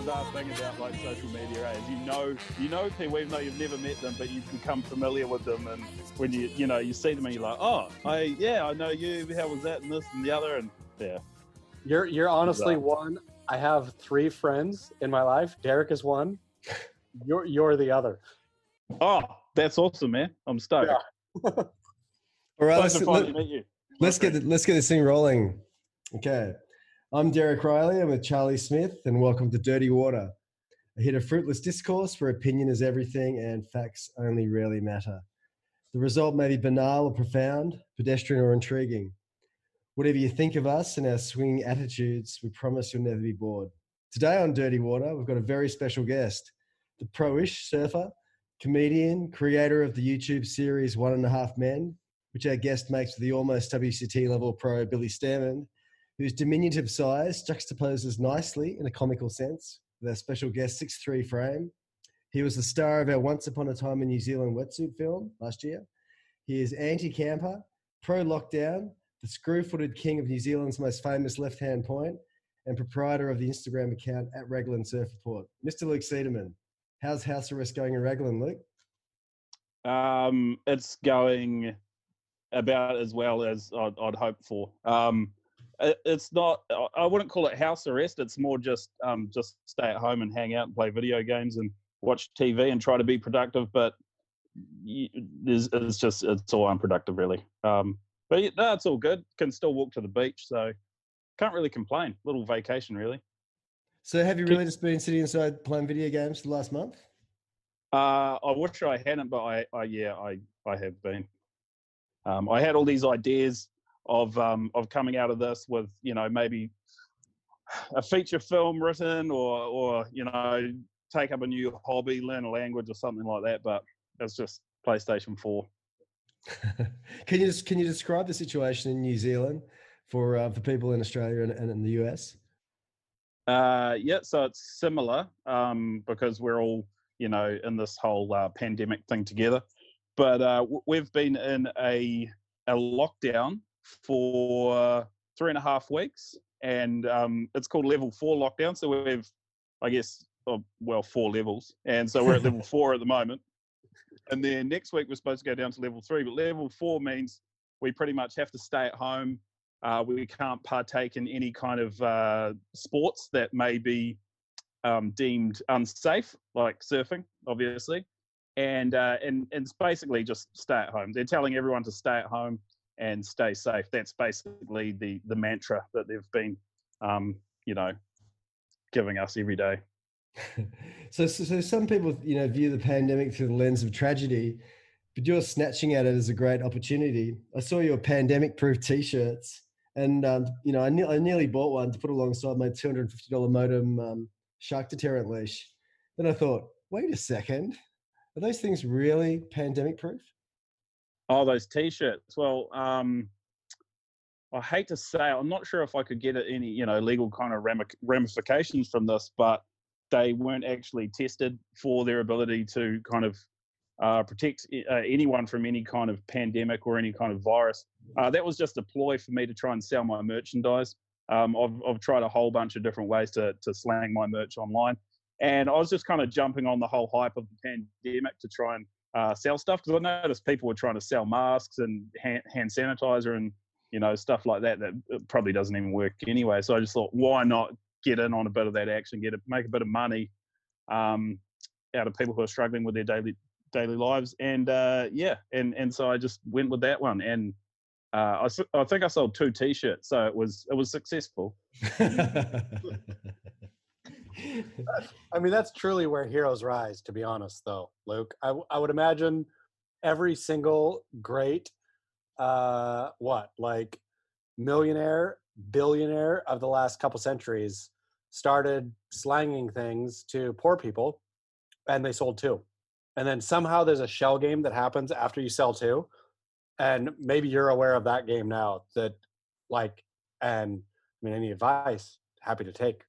Bizarre woman thing about like social media eh, is you know you know people even though you've never met them but you've become familiar with them and when you you know you see them and you're like oh I yeah I know you how was that and this and the other and yeah You're you're honestly Bizarre. one. I have three friends in my life. Derek is one. You're you're the other. oh that's awesome man I'm stoked Yeah. All right, Nice let's, to let, finally meet you us get let's get this thing rolling. Okay, I'm Derek Rielly. I'm with Charlie Smith, and welcome to Dirty Water, a hit of fruitless discourse where opinion is everything and facts only rarely matter. The result may be banal or profound, pedestrian or intriguing. Whatever you think of us and our swinging attitudes, we promise you'll never be bored. Today on Dirty Water, we've got a very special guest, the pro-ish surfer, comedian, creator of the YouTube series One and a Half Men, which our guest makes with the almost WCT level pro Billy Stairmand, whose diminutive size juxtaposes nicely in a comical sense with our special guest 6'3 frame. He was the star of our Once Upon a Time in New Zealand wetsuit film last year. He is anti camper, pro lockdown, the screw footed king of New Zealand's most famous left hand point, and proprietor of the Instagram account at Raglan Surf Report. Mr. Luke Cederman. How's house arrest going in Raglan, Luke? um it's going about as well as I'd, I'd hope for um it's not I- I wouldn't call it house arrest it's more just um just stay at home and hang out and play video games and watch TV and try to be productive but there's, it's just it's all unproductive really um but no, it's all good can still walk to the beach so can't really complain little vacation really So, have you really just been sitting inside playing video games for the last month? Uh, I wish I hadn't, but I, I yeah, I, I have been. Um, I had all these ideas of um, of coming out of this with you know maybe a feature film written or or you know take up a new hobby, learn a language or something like that. But it's just PlayStation Four. can you just can you describe the situation in New Zealand for uh, for people in Australia and, and in the US? Uh, yeah, so it's similar um, because we're all, you know, in this whole uh, pandemic thing together. But uh, we've been in a a lockdown for three and a half weeks, and um, it's called level four lockdown. So we've, I guess, oh, well, four levels, and so we're at level four at the moment. And then next week we're supposed to go down to level three, but level four means we pretty much have to stay at home uh, we can't partake in any kind of uh, sports that may be um, deemed unsafe, like surfing, obviously, and uh, and and it's basically just stay at home. They're telling everyone to stay at home and stay safe. That's basically the the mantra that they've been, um, you know, giving us every day. so, so, so some people, you know, view the pandemic through the lens of tragedy, but you're snatching at it as a great opportunity. I saw your pandemic-proof T-shirts, and um, you know, I, ne- I nearly bought one to put alongside my two hundred and fifty dollar Modom um, shark deterrent leash. Then I thought, wait a second, are those things really pandemic-proof? Oh, those t-shirts. Well, um, I hate to say, I'm not sure if I could get any, you know, legal kind of ramifications from this, but they weren't actually tested for their ability to kind of uh, protect uh, anyone from any kind of pandemic or any kind of virus. Uh, that was just a ploy for me to try and sell my merchandise. Um, I've, I've tried a whole bunch of different ways to, to slang my merch online. And I was just kind of jumping on the whole hype of the pandemic to try and uh, sell stuff because I noticed people were trying to sell masks and hand, hand sanitizer and you know stuff like that that uh, probably doesn't even work anyway. So I just thought, why not get in on a bit of that action, get it, make a bit of money um, out of people who are struggling with their daily daily lives, and uh, yeah, and and so I just went with that one, and uh, I, I think I sold two T-shirts, so it was it was successful. I mean, that's truly where heroes rise, to be honest, though, Luke. I would imagine every single great, uh, what, like millionaire, billionaire of the last couple centuries started slanging things to poor people and they sold two. And then somehow there's a shell game that happens after you sell two. And maybe you're aware of that game now that Like, and I mean, any advice? Happy to take.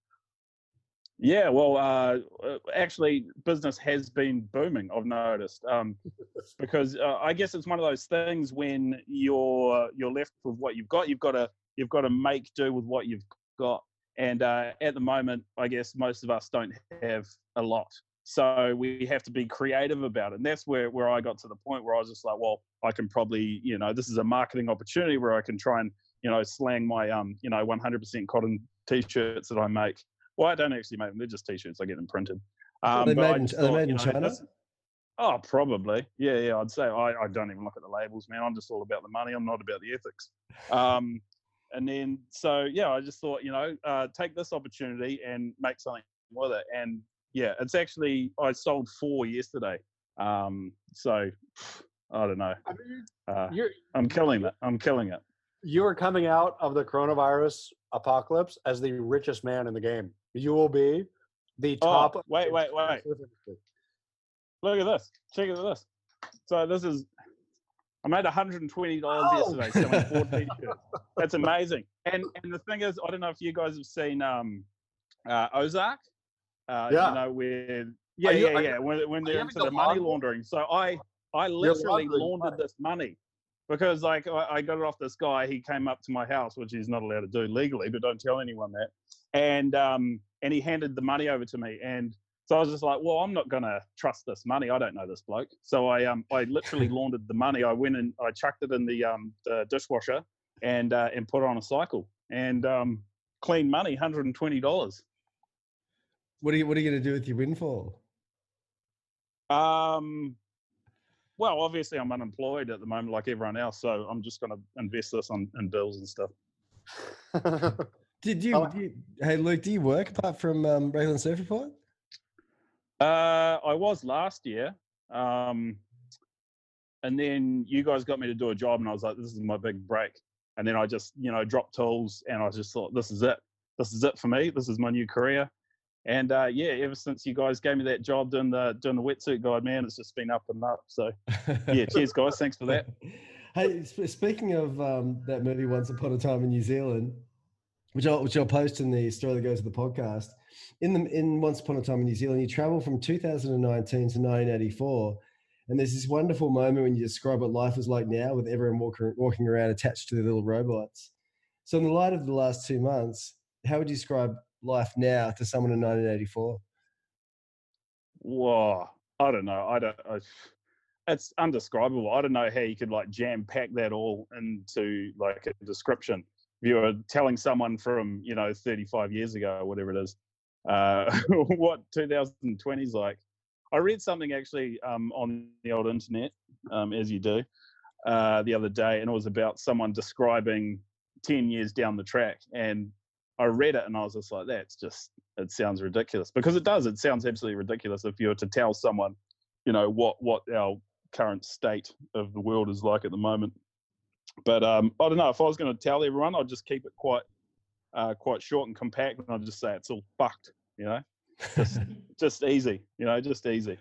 Yeah, well, uh, uh, actually, business has been booming. I've noticed um, because uh, I guess it's one of those things when you're you're left with what you've got. You've got to you've got to make do with what you've got. And uh, at the moment, I guess most of us don't have a lot, so we have to be creative about it. And that's where where I got to the point where I was just like, well, I can probably you know this is a marketing opportunity where I can try and you know slang my um you know 100% cotton t-shirts that I make well, I don't actually make them. They're just t-shirts. I get them printed. Are Um, they I made in- just are they made you in know, China? Oh, probably. Yeah, yeah. I'd say I, I don't even look at the labels, man. I'm just all about the money. I'm not about the ethics. Um, and then so yeah, I just thought, you know, uh, take this opportunity and make something with it. And yeah, it's actually I sold four yesterday. Um, so I don't know. I mean, Uh, you're I'm killing it. I'm killing it. you are coming out of the coronavirus apocalypse as the richest man in the game. You will be the Oh, top. of wait, wait, wait. Look at this. Check out this. So this is I made $120 Oh! yesterday selling four t-shirts. That's amazing. And and the thing is, I don't know if you guys have seen um uh Ozark. Uh Yeah. you know, where yeah, you- yeah, are you- yeah. When when they're into the money laundering. So I I literally laundered money. this money. Because like I, I got it off this guy, he came up to my house, which he's not allowed to do legally, but don't tell anyone that. And um and he handed the money over to me and so I was just like, well, I'm not gonna trust this money. I don't know this bloke. So I um I literally laundered the money. I went and I chucked it in the um the dishwasher and uh, and put it on a cycle and um clean money, hundred and twenty dollars. What are you What are you going to do with your windfall? Um, well, obviously I'm unemployed at the moment, like everyone else. So I'm just gonna invest this on in bills and stuff. Did you, Oh. do you? Hey, Luke, do you work apart from um, Raglan Surf Report? Uh, I was last year. Um, and then you guys got me to do a job, and I was like, "This is my big break." And then I just, you know, dropped tools, and I just thought, "This is it. This is it for me. This is my new career." And uh, yeah, ever since you guys gave me that job doing the doing the wetsuit guide, man, it's just been up and up. So yeah, cheers, guys. Thanks for that. Hey, speaking of um, that movie, Once Upon a Time in New Zealand, which I'll which I'll post in the story that goes with the podcast. In the in Once Upon a Time in New Zealand, you travel from 2019 to 1984, and there's this wonderful moment when you describe what life is like now, with everyone walking walking around attached to their little robots. So, in the light of the last two months, how would you describe life now to someone in 1984? Whoa, I don't know. I don't. I, it's undescribable. I don't know how you could like jam pack that all into like a description. If you were telling someone from you know 35 years ago or whatever it is, uh, what 2020 is like. I read something actually um, on the old internet, um, as you do, uh, the other day, and it was about someone describing 10 years down the track. And I read it and I was just like, that's just, it sounds ridiculous because it does. It sounds absolutely ridiculous if you were to tell someone, you know, what, what our current state of the world is like at the moment. But um, I don't know if I was going to tell everyone, I'd just keep it quite, uh, quite short and compact, and I'd just say it's all fucked, you know, just, just easy, you know, just easy.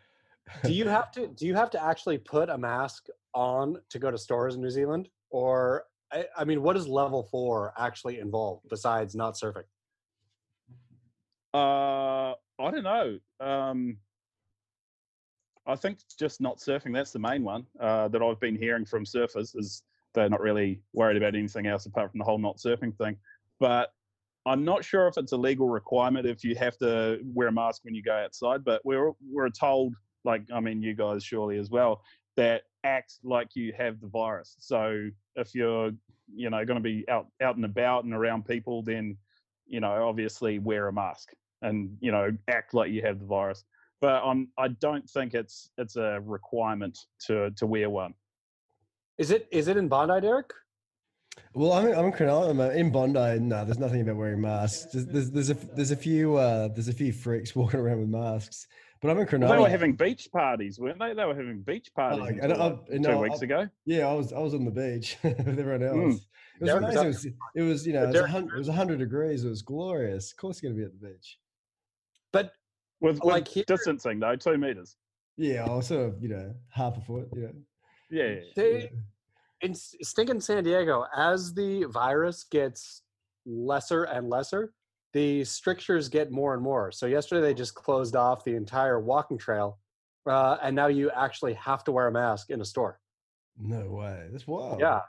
do you have to? Do you have to actually put a mask on to go to stores in New Zealand, or I, I mean, what does level four actually involve besides not surfing? Uh, I don't know. Um, I think just not surfing. That's the main one uh, that I've been hearing from surfers is they're not really worried about anything else apart from the whole not surfing thing. But I'm not sure if it's a legal requirement if you have to wear a mask when you go outside. But we're we're told, like I mean, you guys surely as well, that act like you have the virus. So if you're you know going to be out out and about and around people, then you know obviously wear a mask and you know act like you have the virus but I'm, i don't think it's it's a requirement to to wear one Is it? Is it in Bondi, Derek? Well, I'm I'm in Cronulla. I'm, in Bondi. No, there's nothing about wearing masks. There's there's, there's a there's a few uh, there's a few freaks walking around with masks. But I'm in Cronulla. they were having beach parties weren't they they were having beach parties like, until, and I- like, and two I- weeks I- ago Yeah, I was I was on the beach with everyone else. Mm. It was Derek, amazing. It was was, it was you know it was, a Derek- hun- it was 100 degrees. It was glorious. Of course, you're gonna be at the beach. But with, with Like here- distancing though two meters Yeah, I was sort of you know half a foot. You know. yeah, yeah, yeah. they, in stinking San Diego, as the virus gets lesser and lesser, the strictures get more and more. So yesterday they just closed off the entire walking trail, uh, and now you actually have to wear a mask in a store. No way. That's wild. Yeah,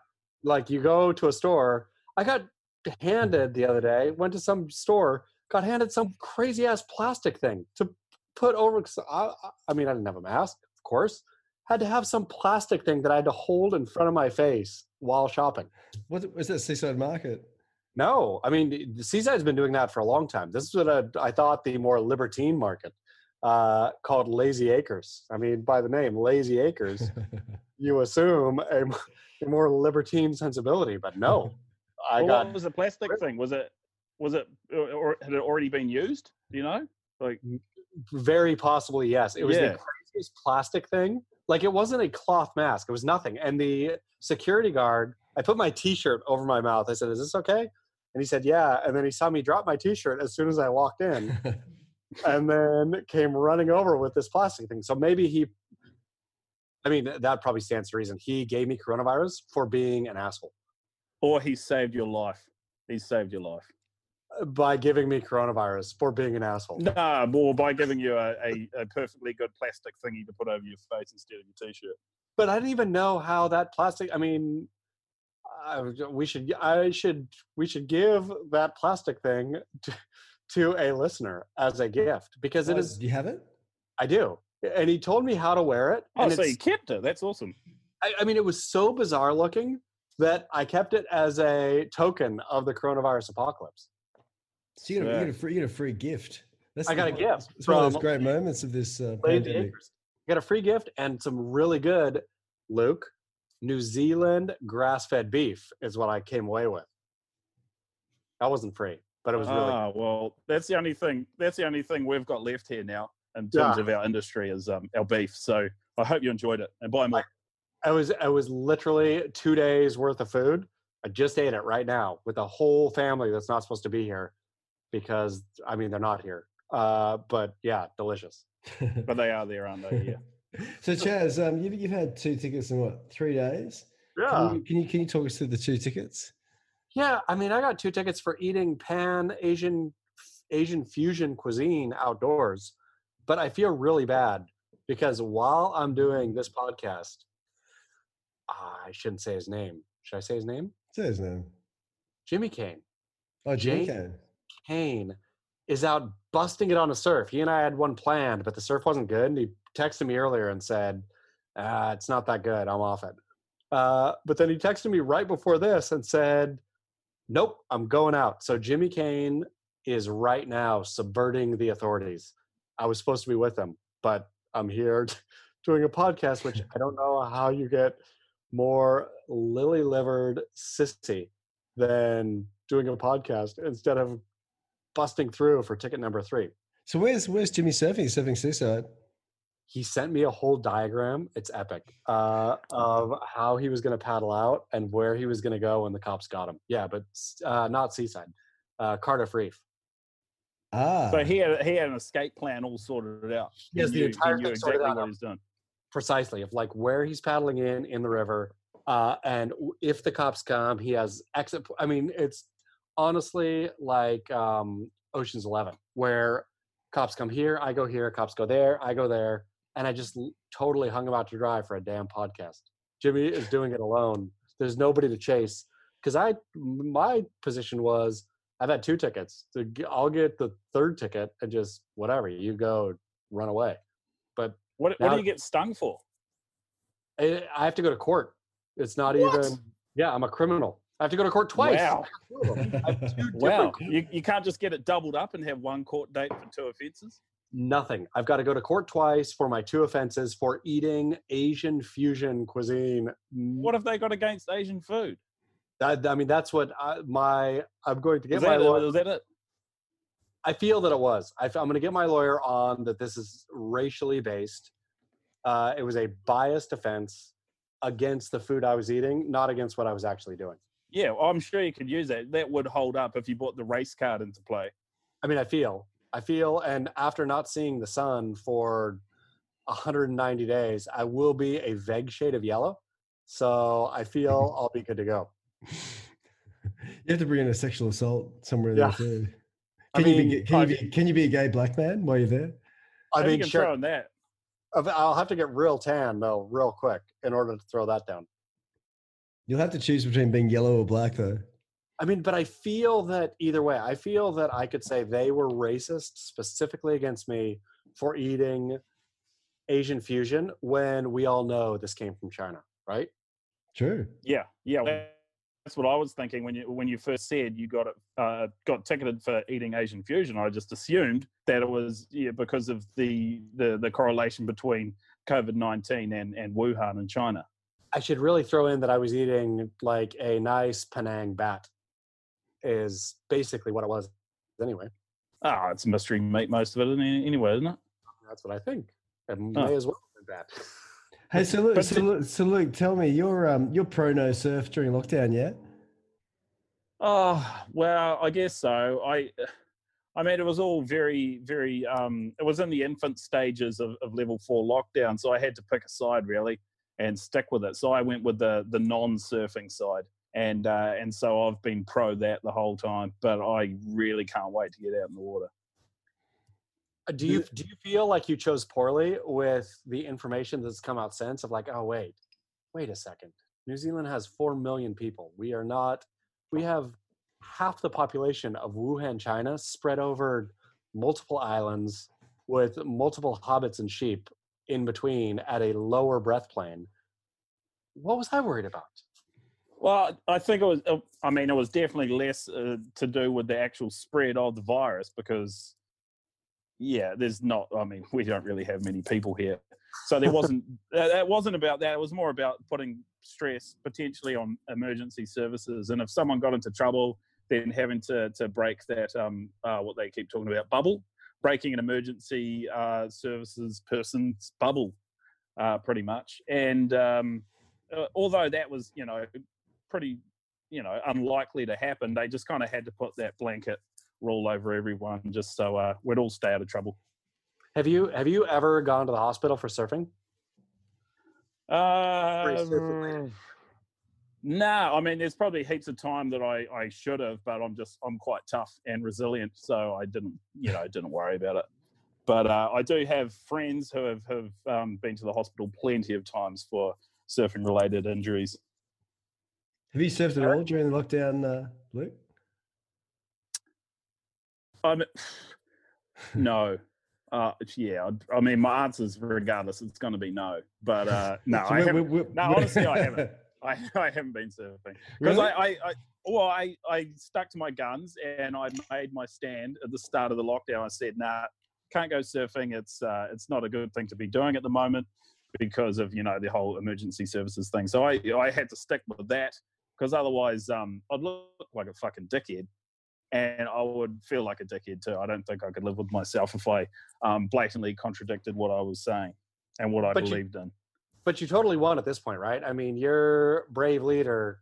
like you go to a store. I got handed the other day. Went to some store, got handed some crazy ass plastic thing to put over. I, I- I mean, I didn't have a mask, of course. Had to have some plastic thing that I had to hold in front of my face while shopping. What was that Seaside Market? No, I mean the- the Seaside's been doing that for a long time. This is what I, I thought the more libertine market uh, called Lazy Acres. I mean, by the name Lazy Acres, you assume a more libertine sensibility, but no, I Well, got what was the plastic thing? Was it was it or- or had it already been used? Do you know? Like very possibly yes. It was Yeah. the craziest plastic thing. Like it wasn't a cloth mask. It was nothing. And the security guard, I put my T-shirt over my mouth. I said, "Is this okay?" And he said, "Yeah." And then he saw me drop my T-shirt as soon as I walked in. and then came running over with this plastic thing. So maybe he, I mean, that probably stands to reason. He gave me coronavirus for being an asshole or he saved your life. He saved your life. uh, by giving me coronavirus for being an asshole. Nah, more by giving you a, a, a perfectly good plastic thingy to put over your face instead of your t-shirt. But I didn't even know how that plastic. I mean, I, we should, I should, we should give that plastic thing to, to a listener as a gift because it Oh, is. Do you have it? I do, and he told me how to wear it. Oh, and so it's- you kept it. That's awesome. I, I mean, it was so bizarre looking that I kept it as a token of the coronavirus apocalypse. So you get, a, you, get a free, you get a free gift. That's I got a gift It's one of those great moments of this uh, pandemic. Acres. Got a free gift and some really good, Luke, New Zealand grass-fed beef is what I came away with. That wasn't free, but it was really. Ah, well, that's the only thing. That's the only thing we've got left here now in terms Yeah. of our industry is um, our beef. So I hope you enjoyed it and buy more. I was I was literally two days worth of food. I just ate it right now with a whole family that's not supposed to be here because I mean they're not here. Uh, but yeah, delicious. But they are there, aren't they? Yeah. so Chaz, um, you've, you've had two tickets in what three days? Can you, can you can you talk us through the two tickets? Yeah, I mean, I got two tickets for eating pan Asian Asian fusion cuisine outdoors, but I feel really bad because while I'm doing this podcast, I shouldn't say his name. Should I say his name? Say his name. Jimmy Kane. Oh, Jimmy Kane. Kane is out busting it on a surf. He and I had one planned, but the surf wasn't good. And he texted me earlier and said, ah, "It's not that good. I'm off it." Uh, but then he texted me right before this and said, "Nope, I'm going out." So Jimmy Kane is right now subverting the authorities. I was supposed to be with him, but I'm here doing a podcast, which I don't know how you get more lily livered sissy than doing a podcast instead of busting through for ticket number three. So where's where's Jimmy surfing? He's surfing Seaside. He sent me a whole diagram. It's epic uh, of how he was going to paddle out and where he was going to go when the cops got him. Yeah, but uh, not Seaside, uh, Cardiff Reef. Ah, So he had he had an escape plan all sorted out. He has the knew, entire he knew thing sorted exactly out. what he's doing. precisely of like where he's paddling in in the river uh and if the cops come he has exit i mean it's honestly like um oceans 11 where cops come here i go here cops go there i go there and i just totally hung him out to dry for a damn podcast jimmy is doing it alone there's nobody to chase because I my position was i've had two tickets g- i'll get the third ticket and just whatever you go run away but What what do you get stung for? I I have to go to court. It's not What? even. Yeah, I'm a criminal. I have to go to court twice. Wow. Two of them. I have two Wow, you, you can't just get it doubled up and have one court date for two offences. Nothing. I've got to go to court twice for my two offenses for eating Asian fusion cuisine. What have they got against Asian food? That, I mean, that's what I, my. I'm going to get Is my lawyer. is that it? I feel that it was. I, am going to get my lawyer on that this is racially based. Uh, it was a biased offense against the food I was eating, not against what I was actually doing. Yeah, well, I'm sure you could use that. That would hold up if you brought the race card into play. I mean, I feel, I feel, and after not seeing the sun for 190 days, I will be a vague shade of yellow. So I mm-hmm. feel I'll be good to go. You have to bring in a sexual assault somewhere in Yeah. there too. I Can you be can you be can you be a gay black man while you're there? I How you mean, can sure. throw in that. I'll have to get real tan though, real quick, in order to throw that down. You'll have to choose between being yellow or black though. I mean, but I feel that either way, I feel that I could say they were racist specifically against me for eating Asian fusion when we all know this came from China, right? True. Yeah, yeah. That's what I was thinking when you when you first said you got it uh, got ticketed for eating Asian fusion. I just assumed that it was yeah, because of the, the the correlation between COVID nineteen and and Wuhan in China. I should really throw in that I was eating like a nice Penang bat, is basically what it was anyway. Ah, it's a mystery meat most of it anyway, isn't it? That's what I think. And Oh. may as well have that. Hey, so Luke, so, Luke, so Luke, tell me, you're um you're pro no surf during lockdown, yeah? Oh well, I guess so. I, I mean, it was all very, very. Um, it was in the infant stages of, of level four lockdown, so I had to pick a side really and stick with it. So I went with the the non-surfing side, and uh, and so I've been pro that the whole time. But I really can't wait to get out in the water. Uh, Do you do you feel like you chose poorly with the information that's come out since of like, oh wait, wait a second. New Zealand has four million people. We are not we have half the population of Wuhan, China, spread over multiple islands with multiple hobbits and sheep in between at a lower breath plane. What was I worried about? Well, I think it was. uh, I mean, it was definitely less uh, to do with the actual spread of the virus because, yeah, there's not. I mean, we don't really have many people here, so there wasn't. uh, that wasn't about that. It was more about putting stress potentially on emergency services, and if someone got into trouble, then having to to break that um uh, what they keep talking about bubble, breaking an emergency uh, services person's bubble, uh, pretty much, and. Um, uh, although that was, you know, pretty, you know, unlikely to happen. They just kind of had to put that blanket rule over everyone just so uh, we'd all stay out of trouble. Have you have you ever gone to the hospital for surfing? Uh, surfing no, I mean, there's probably heaps of time that I, I should have, but I'm just I'm quite tough and resilient, so I didn't, you know, didn't worry about it. But uh, I do have friends who have have um, been to the hospital plenty of times for surfing related injuries. Have you surfed at all during the lockdown, uh, Luke? Um, no. Uh, yeah, I, I mean, my answer is regardless, it's going to be no. But uh, no, So I haven't. we- we- no, honestly, I haven't. I, I haven't been surfing because Really? I, I, I, well, I, I stuck to my guns and I made my stand at the start of the lockdown. I said, nah, can't go surfing. It's, uh, it's not a good thing to be doing at the moment because of you know the whole emergency services thing. So I, I had to stick with that because otherwise, um, I'd look like a fucking dickhead and I would feel like a dickhead too. I don't think I could live with myself if I um, blatantly contradicted what I was saying and what I But you- believed in. But you totally won at this point, right? I mean, you're brave leader,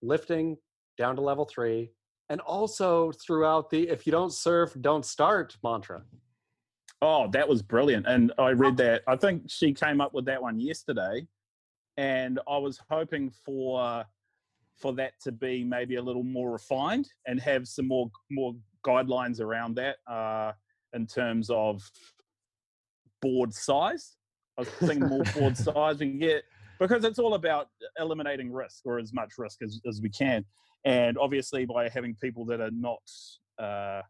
lifting down to level three, and also throughout the "if you don't surf, don't start" mantra. Oh, that was brilliant. And I read that. I think she came up with that one yesterday. And I was hoping for for that to be maybe a little more refined and have some more more guidelines around that uh, in terms of board size. I was thinking more board size we can get because it's all about eliminating risk or as much risk as, as we can. And obviously by having people that are not uh,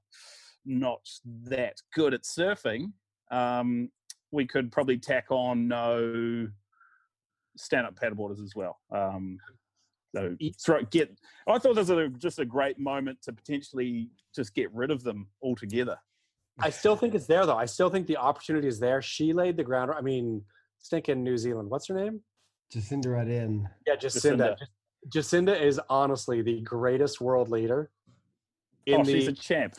not that good at surfing, um, we could probably tack on no stand-up paddleboarders as well. Um, so throw, get. I thought this was a, just a great moment to potentially just get rid of them altogether. I still think it's there, though. I still think the opportunity is there. She laid the ground. I mean, stinking New Zealand. What's her name? Jacinda Ardern. Yeah, Jacinda. Jacinda is honestly the greatest world leader in oh, the she's a champ.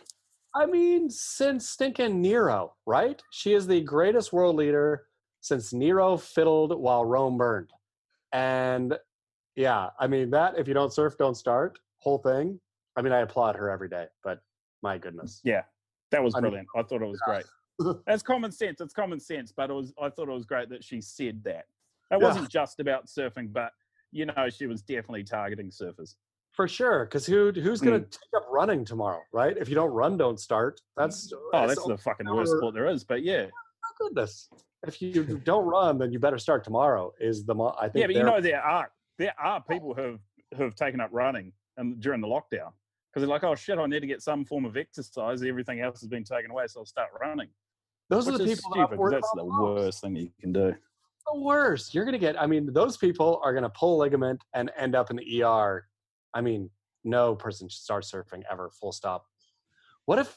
I mean, since stinking Nero, right? She is the greatest world leader since Nero fiddled while Rome burned. And yeah, I mean, that if you don't surf, don't start, whole thing. I mean, I applaud her every day, but my goodness. Yeah, that was I mean- brilliant. I thought it was great. That's common sense. It's common sense, but it was. I thought it was great that she said that. It Yeah. wasn't just about surfing, but you know she was definitely targeting surfers. For sure, because who who's going to Mm. take up running tomorrow, right? If you don't run, don't start. That's Oh, that's oh the fucking worst sport there is. But yeah, my goodness. If you don't run, then you better start tomorrow. Is the I think yeah, but you know there are there are people who have who have taken up running and during the lockdown because they're like, oh shit, I need to get some form of exercise. Everything else has been taken away, so I'll start running. those are the people that stupid. worried That's the most. worst thing you can do. the worst. You're gonna get. I mean, those people are gonna pull a ligament and end up in the ER. I mean, no person should start surfing ever. Full stop. What if,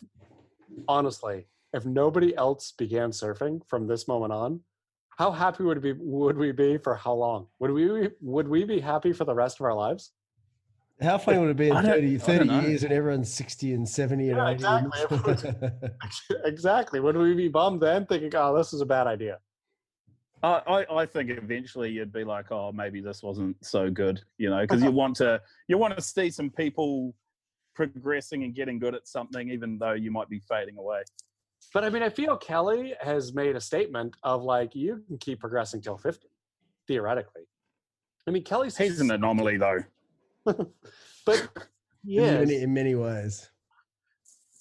honestly, if nobody else began surfing from this moment on, how happy would be would we be for how long? Would we would we be happy for the rest of our lives? How funny would it be in I 30, I 30 don't years and everyone's 60 and 70 and 80? exactly. exactly. Would we be bummed then, thinking, "Oh, this is a bad idea"? I, I, I think eventually you'd be like, oh, maybe this wasn't so good, you know, because uh-huh. you want to you want to see some people progressing and getting good at something, even though you might be fading away. But I mean, I feel Kelly has made a statement of like, you can keep progressing till fifty, theoretically. I mean, Kelly's He's an anomaly, though. but yeah. in, many, in many ways.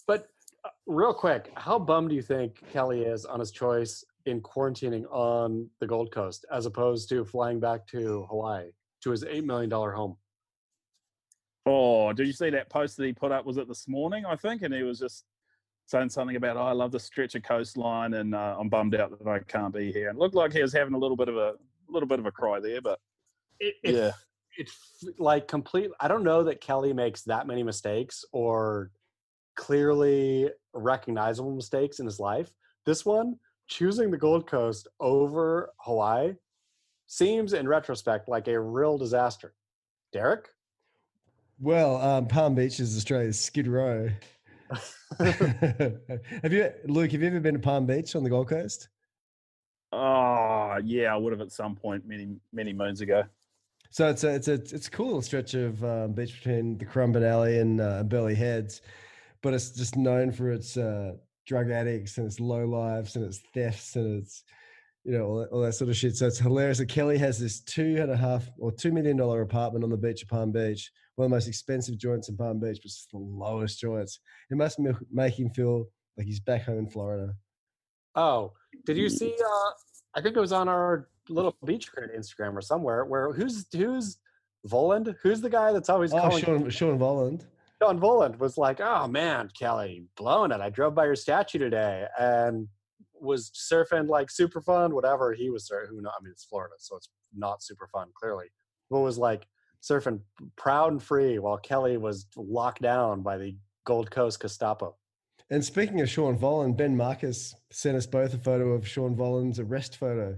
But uh, real quick, how bummed do you think Kelly is on his choice in quarantining on the Gold Coast as opposed to flying back to Hawaii to his eight million dollar home? Oh, did you see that post that he put up? Was it this morning? I think, and he was just saying something about, "Oh, I love the stretch of coastline, and uh, I'm bummed out that I can't be here." And it looked like he was having a little bit of a little bit of a cry there, but It, it, yeah, it's like complete. I don't know that Kelly makes that many mistakes or clearly recognizable mistakes in his life. This one, choosing the Gold Coast over Hawaii, seems in retrospect like a real disaster. Derek. Well, um, Palm Beach is Australia's Skid Row. have you, Luke? Have you ever been to Palm Beach on the Gold Coast? oh yeah, I would have at some point many many moons ago. So it's a it's a it's a cool little stretch of um, beach between the Currumbin Alley and uh, Burleigh Heads, but it's just known for its uh, drug addicts and its low lives and its thefts and its you know all that, all that sort of shit. So it's hilarious. that Kelly has this two and a half or two million dollar apartment on the beach of Palm Beach, one of the most expensive joints in Palm Beach, but it's the lowest joints. It must make him feel like he's back home in Florida. Oh, did you see? Uh, I think it was on our little BeachGrit Instagram or somewhere. Where who's who's Voland? Who's the guy that's always Oh, calling? Sean Sean Voland. Sean Voland was like, "Oh man, Kelly, blowing it. I drove by your statue today and was surfing like super fun. Whatever he was surfing. Who know? I mean, it's Florida, so it's not super fun. Clearly, but was like surfing proud and free while Kelly was locked down by the Gold Coast Gestapo. And speaking of Sean Voland, Ben Marcus sent us both a photo of Sean Voland's arrest photo.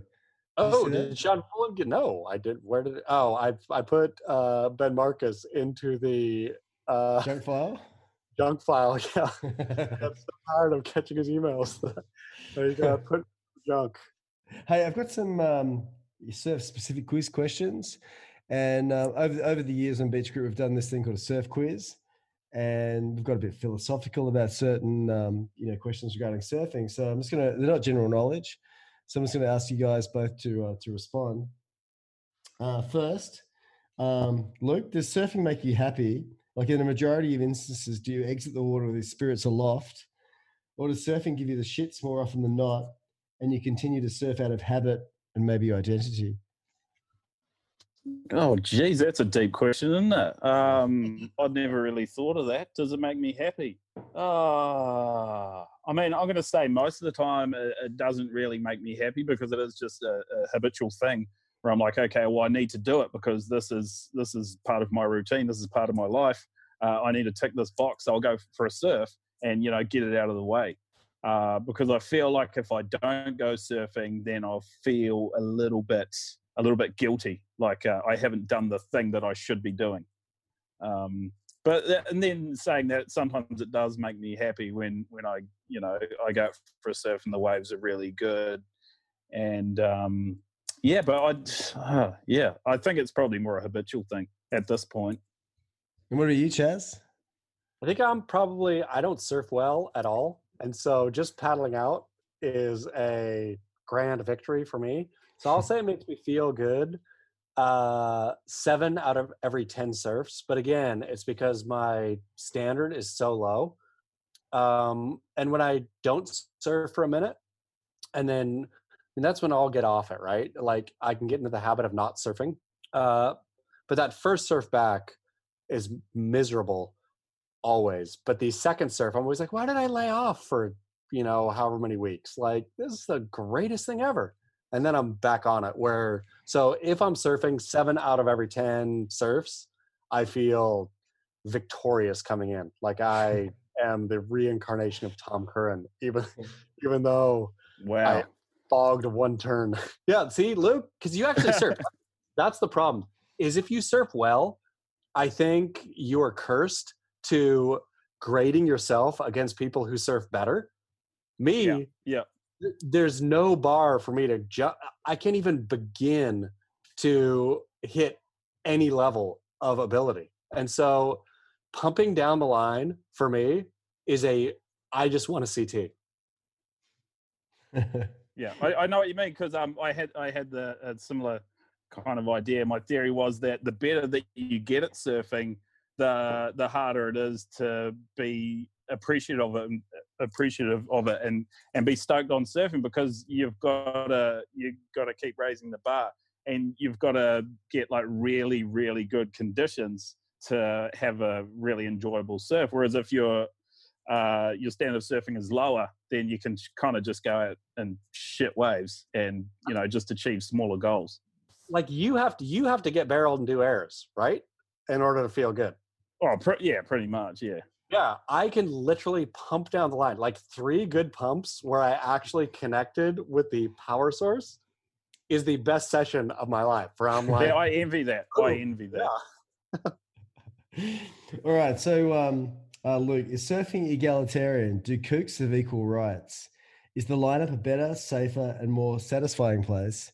Oh, did Sean Voland get? No, I did. Where did? It, oh, I I put uh, Ben Marcus into the uh, Junk file. junk file. Yeah, I'm so tired of catching his emails. there you go. Put junk. hey, I've got some um, surf specific quiz questions. And uh, over, over the years on BeachGrit, we've done this thing called a surf quiz. And we've got a bit philosophical about certain um, you know questions regarding surfing. So I'm just gonna they're not general knowledge. So I'm just gonna ask you guys both to uh, to respond. Uh, first, um, Luke, does surfing make you happy? Like in a majority of instances, do you exit the water with your spirits aloft? Or does surfing give you the shits more often than not? And you continue to surf out of habit and maybe identity? Oh, geez, that's a deep question, isn't it? Um, I'd never really thought of that. Does it make me happy? Uh, I mean, I'm going to say most of the time it, it doesn't really make me happy because it is just a, a habitual thing where I'm like, okay, well, I need to do it because this is this is part of my routine. This is part of my life. Uh, I need to tick this box. So I'll go for a surf and you know get it out of the way. Uh, because I feel like if I don't go surfing, then I'll feel a little bit a little bit guilty, like uh, I haven't done the thing that I should be doing. Um, but th- and then saying that sometimes it does make me happy when when I you know I go for a surf and the waves are really good, and um, yeah, but I uh, yeah I think it's probably more a habitual thing at this point. And what are you, Chaz? I think I'm probably I don't surf well at all, and so just paddling out is a grand victory for me. So I'll say it makes me feel good, uh, seven out of every 10 surfs. But again, it's because my standard is so low. Um, and when I don't surf for a minute, and then and that's when I'll get off it, right? Like I can get into the habit of not surfing. Uh, but that first surf back is miserable always. But the second surf, I'm always like, why did I lay off for, you know, however many weeks? Like, this is the greatest thing ever. And then I'm back on it. Where, so if I'm surfing seven out of every 10 surfs, I feel victorious coming in. Like I am the reincarnation of Tom Curran, even, even though Wow. I fogged one turn. yeah, see, Luke, because you actually surf. That's the problem. Is if you surf well, I think you are cursed to grading yourself against people who surf better. Me, Yeah, yeah. th- there's no bar for me to ju- I can't even begin to hit any level of ability. And so pumping down the line for me is a I just want a CT. Yeah, I, I know what you mean because um, I had I had the a similar kind of idea. My theory was that the better that you get at surfing, the the harder it is to be appreciative of it, appreciative of it, and and be stoked on surfing because you've got to you've got to keep raising the bar, and you've got to get like really really good conditions to have a really enjoyable surf. Whereas if you're uh, your standard of surfing is lower, then you can kind of just go out and shit waves and you know just achieve smaller goals. like you have to you have to get barreled and do errors right in order to feel good Oh, pre- yeah, pretty much, yeah. yeah i can literally pump down the line like three good pumps where i actually connected with the power source is the best session of my life where i'm like yeah, I envy that. I envy that. All right. So, um, uh, Luke, is surfing egalitarian? Do kooks have equal rights? Is the lineup a better, safer, and more satisfying place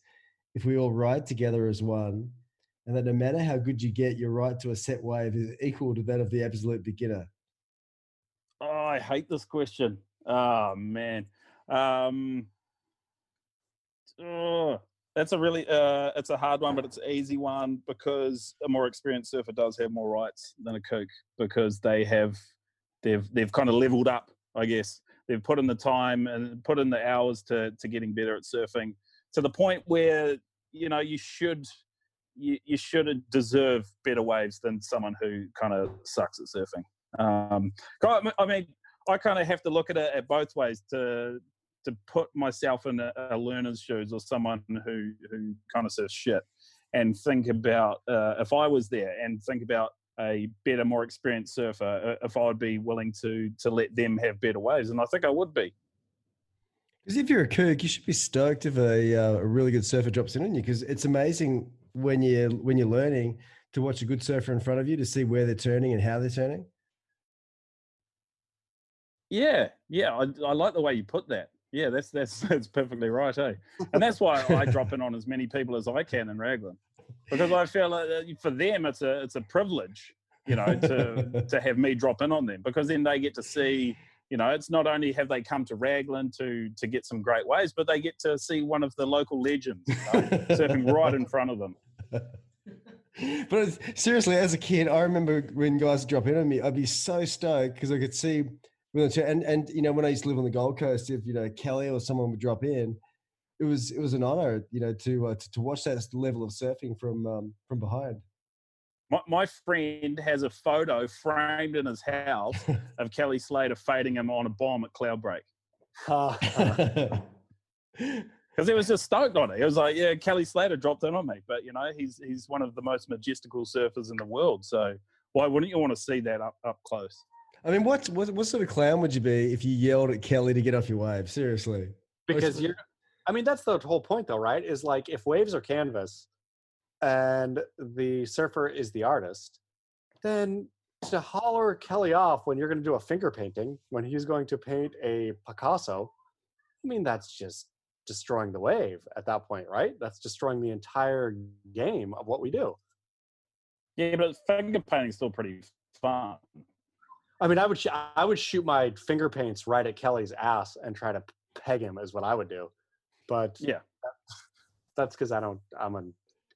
if we all ride together as one? And that no matter how good you get, your right to a set wave is equal to that of the absolute beginner. Oh, I hate this question. Oh man. Um oh, that's a really uh it's a hard one, but it's an easy one because a more experienced surfer does have more rights than a kook because they have they've they've kind of leveled up, I guess. They've put in the time and put in the hours to to getting better at surfing to the point where you know you should you, you should deserve better waves than someone who kind of sucks at surfing. Um, I mean- I kind of have to look at it at both ways to to put myself in a, a learner's shoes or someone who who kind of says shit, and think about uh, if I was there and think about a better, more experienced surfer, uh, if I would be willing to to let them have better waves, and I think I would be. Because if you're a kook, you should be stoked if a, uh, a really good surfer drops in on you. Because it's amazing when you when you're learning to watch a good surfer in front of you to see where they're turning and how they're turning. Yeah, yeah, I, I like the way you put that. Yeah, that's that's that's perfectly right, eh? And that's why I drop in on as many people as I can in Raglan, because I feel like for them it's a it's a privilege, you know, to to have me drop in on them because then they get to see, you know, it's not only have they come to Raglan to to get some great waves, but they get to see one of the local legends you know, surfing right in front of them. but it's, seriously, as a kid, I remember when guys would drop in on me, I'd be so stoked because I could see and and you know when I used to live on the Gold Coast, if you know Kelly or someone would drop in, it was it was an honor, you know, to uh, to, to watch that level of surfing from um, from behind. My, my friend has a photo framed in his house of Kelly Slater fading him on a bomb at Cloudbreak. because he was just stoked on it. It was like, yeah, Kelly Slater dropped in on me, but you know, he's he's one of the most majestical surfers in the world. So why wouldn't you want to see that up up close? I mean, what, what what sort of clown would you be if you yelled at Kelly to get off your wave? Seriously. because you're i mean that's the whole point though right is like if waves are canvas and the surfer is the artist then to holler kelly off when you're going to do a finger painting when he's going to paint a picasso i mean that's just destroying the wave at that point right? That's destroying the entire game of what we do. Yeah, but finger painting's still pretty fun. i mean i would sh- i would shoot my finger paints right at kelly's ass and try to peg him is what i would do but Yeah. that's because I don't. I'm an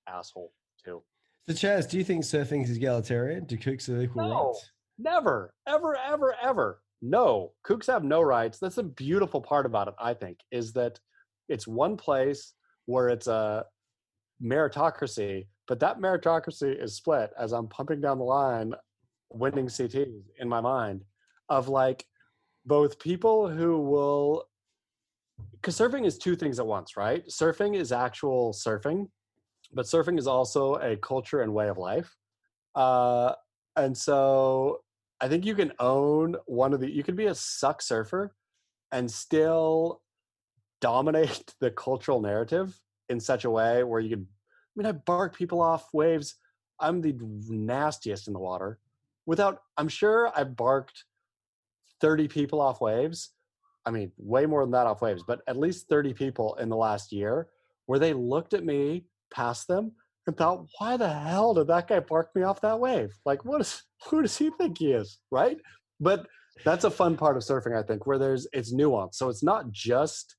asshole too. So, Chaz, do you think surfing is egalitarian? Do kooks have equal No. rights? Never, ever, ever, ever. No, kooks have no rights. That's the beautiful part about it, I think, is that it's one place where it's a meritocracy, but that meritocracy is split as I'm pumping down the line, winning CTs in my mind of like both people who will, because surfing is two things at once, right? Surfing is actual surfing, but surfing is also a culture and way of life. Uh, and so I think you can own one of the. You can be a suck surfer, and still dominate the cultural narrative in such a way where you can. I mean, I bark people off waves. I'm the nastiest in the water. Without, I'm sure I've barked thirty people off waves. I mean, way more than that off waves, but at least thirty people in the last year where they looked at me past them and thought, why the hell did that guy bark me off that wave? Like, what is who does he think he is? Right? But that's a fun part of surfing, I think, where there's it's nuance. So it's not just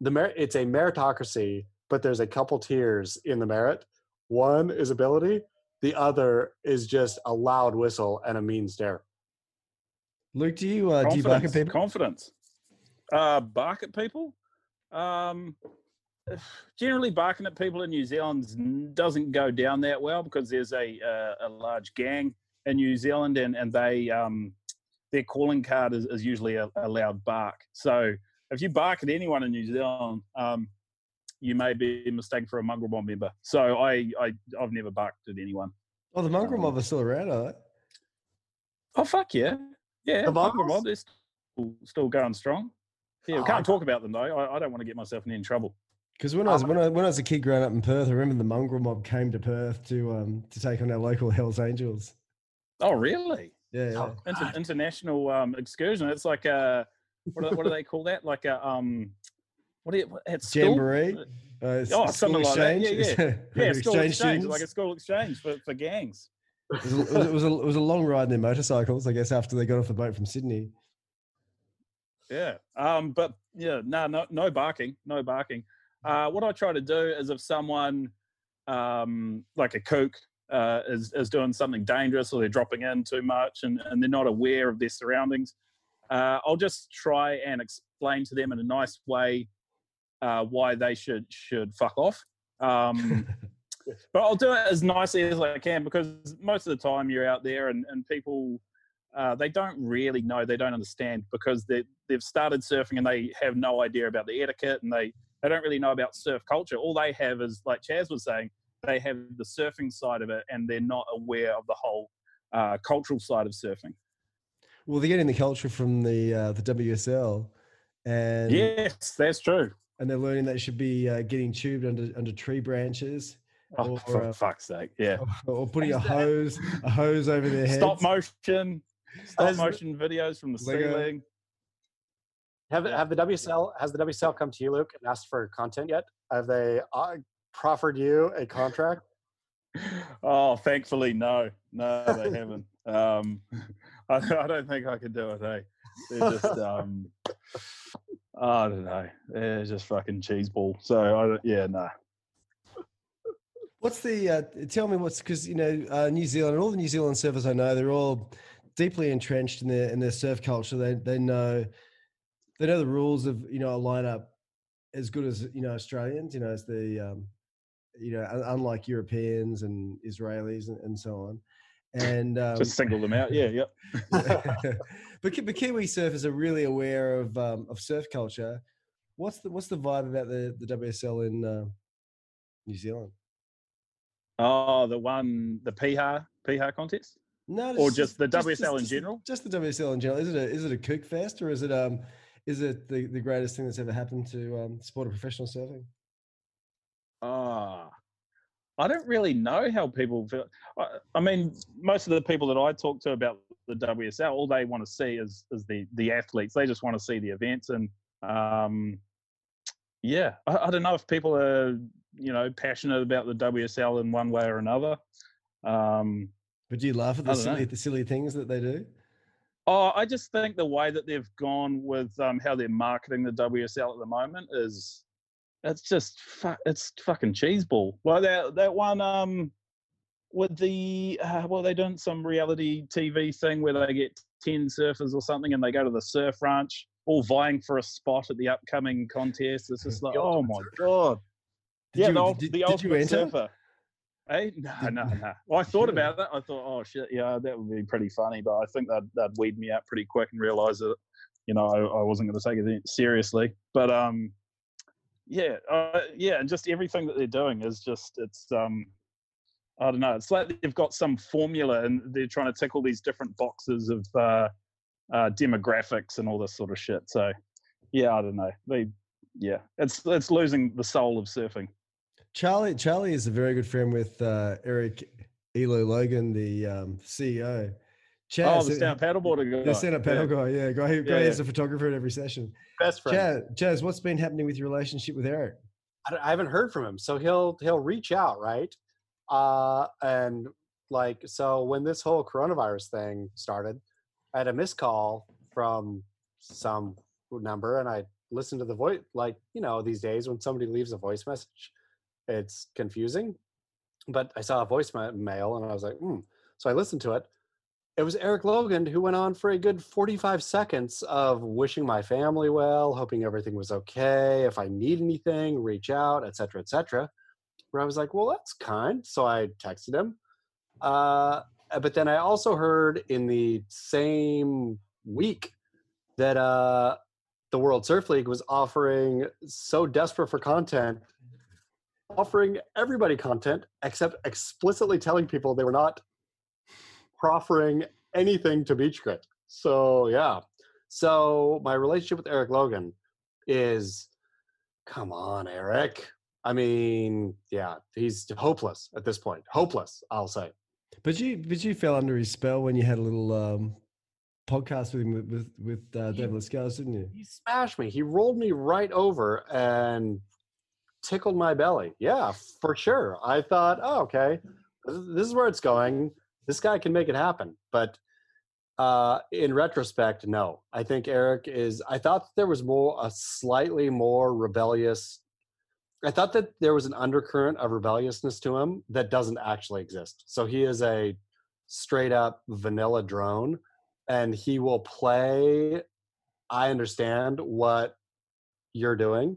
the merit, it's a meritocracy, but there's a couple tiers in the merit. One is ability, the other is just a loud whistle and a mean stare. Luke, do you uh, do you bark at confidence. Uh, bark at people. Um, generally, barking at people in New Zealand doesn't go down that well because there's a uh, a large gang in New Zealand, and and they um, their calling card is, is usually a, a loud bark. So if you bark at anyone in New Zealand, um, you may be mistaken for a mongrel mob member. So I, I I've never barked at anyone. Oh, the mongrel mob are still around, are they? Oh fuck yeah, yeah. The mongrel mob they're still, still going strong. Yeah, we Oh, I can't talk about them though. I, I don't want to get myself in any trouble. Because when I was when I, when I was a kid growing up in Perth, I remember the mongrel mob came to Perth to um to take on our local Hell's Angels. Oh really? Yeah, yeah. Oh, Inter- international um, excursion. It's like a what do, what do they call that? Like a um, what do you at school? Jamboree. Uh, s- Oh, school something like that. Yeah, exchange. Yeah, school exchange exchange, like a school exchange for, for gangs. It was, a, it, was a, it was a long ride in their motorcycles, I guess, after they got off the boat from Sydney. Yeah. Um, but yeah, no, no, no barking, no barking. Uh, what I try to do is if someone, um, like a kook, uh, is is doing something dangerous or they're dropping in too much and, and they're not aware of their surroundings, uh, I'll just try and explain to them in a nice way uh, why they should should fuck off. Um, but I'll do it as nicely as I can because most of the time you're out there and, and people uh, they don't really know, they don't understand because they they've started surfing and they have no idea about the etiquette and they they don't really know about surf culture. All they have is like Chas was saying, they have the surfing side of it and they're not aware of the whole uh, cultural side of surfing. Well, they're getting the culture from the uh, the WSL, and yes, that's true. and they're learning they should be uh, getting tubed under under tree branches, Oh, Or, for uh, fuck's sake! Yeah, or putting a hose a hose over their heads. stop motion, stop Has- motion videos from the Lego. ceiling. Have have the WSL has the WSL come to you, Luke, and asked for content yet? Have they uh, proffered you a contract? Oh, thankfully, no, no, they haven't. Um, I, I don't think I could do it. Hey, they're just, um, I don't know, they're just fucking cheese ball. So I, don't- yeah, no. What's the uh, tell me what's because you know uh, New Zealand and all the New Zealand surfers I know they're all deeply entrenched in their in their surf culture. They they know they know the rules of you know a lineup as good as you know Australians. You know as the um, you know unlike Europeans and Israelis and, and so on. And um, Just single them out. Yeah, yep. but but Kiwi surfers are really aware of um, of surf culture. What's the what's the vibe about the the WSL in uh, New Zealand? Oh, the one, the Piha, Piha contest? No, Or it's just the WSL in just- general? Just the WSL in general. Is it a is it a kook fest or is it um is it the, the greatest thing that's ever happened to um sport of professional surfing? Ah, I don't really know how people feel. I, I mean, most of the people that I talk to about the WSL, all they want to see is is the the athletes. They just want to see the events, and um, yeah, I, I don't know if people are you know passionate about the WSL in one way or another. Um, But do you laugh at the know. silly the silly things that they do? Oh, I just think the way that they've gone with um, how they're marketing the WSL at the moment is, it's just fu- it's fucking cheeseball. Well, that that one um with the uh, well, they're doing some reality TV thing where they get ten surfers or something, and they go to the surf ranch, all vying for a spot at the upcoming contest. It's just like, oh my god, Did yeah, you- the, did- the did you ultimate enter? surfer. Hey, no, no, no. Well, I thought about that. I thought, oh shit, yeah, that would be pretty funny. But I think they'd, they'd weed me out pretty quick and realize that, you know, I, I wasn't going to take it seriously. But um, yeah, uh, yeah, and just everything that they're doing is just it's um, I don't know. It's like they've got some formula and they're trying to tick all these different boxes of uh, uh, demographics and all this sort of shit. So yeah, I don't know. They yeah, it's it's losing the soul of surfing. Charlie Charlie is a very good friend with uh, Erik Elo Logan, the um, CEO. oh, Chas, the stand paddleboarder guy. the stand-up Yeah. paddle guy, yeah, guy, who- guy Yeah, has a photographer at every session. Best friend. Chas, Chas, what's been happening with your relationship with Erik? I, don't- I haven't heard from him, so he'll he'll reach out, right? Uh, and like so, when this whole coronavirus thing started, I had a missed call from some number, and I listened to the voice. Like you know, these days when somebody leaves a voice message, it's confusing. But I saw a voice ma- mail, and I was like, hmm. So I listened to it. It was Erik Logan who went on for a good 45 seconds of wishing my family well, hoping everything was okay. If I need anything, reach out, etc., etc. Where I was like, well, that's kind. So I texted him. Uh, but then I also heard in the same week that uh, the World Surf League was offering so desperate for content, offering everybody content except explicitly telling people they were not proffering anything to BeachGrit. So yeah. So my relationship with Erik Logan is come on, Erik. I mean, yeah, he's hopeless at this point. Hopeless, I'll say. But you, but you fell under his spell when you had a little um, podcast with him with with, with uh, David Lee Scales, didn't you? He smashed me. He rolled me right over and tickled my belly. Yeah, for sure. I thought, oh, okay, this is where it's going. This guy can make it happen. But uh, in retrospect, no. I think Erik is. I thought there was more, a slightly more rebellious. I thought that there was an undercurrent of rebelliousness to him that doesn't actually exist. So he is a straight up vanilla drone, and he will play I understand what you're doing,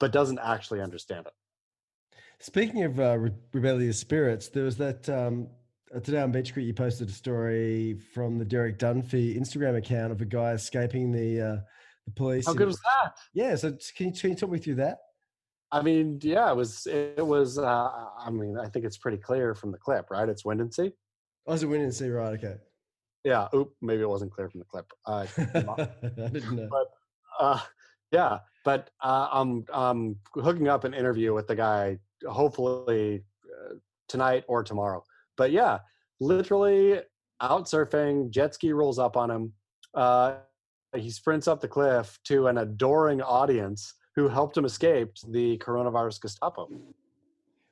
but doesn't actually understand it. Speaking of uh, re- rebellious spirits, there was that um, uh, today on BeachGrit, You posted a story from the Derek Dunphy Instagram account of a guy escaping the uh, the police. How good was that? Yeah, so can you, can you talk me through that? I mean, yeah, it was. It was. Uh, I mean, I think it's pretty clear from the clip, right? It's wind and sea. I was a wind and sea, right? Okay. Yeah. Oop. Maybe it wasn't clear from the clip. Uh, I didn't know. But, uh, yeah, but uh, I'm I'm hooking up an interview with the guy hopefully uh, tonight or tomorrow. But yeah, literally out surfing, jet ski rolls up on him. Uh, he sprints up the cliff to an adoring audience who helped him escape the coronavirus Gestapo.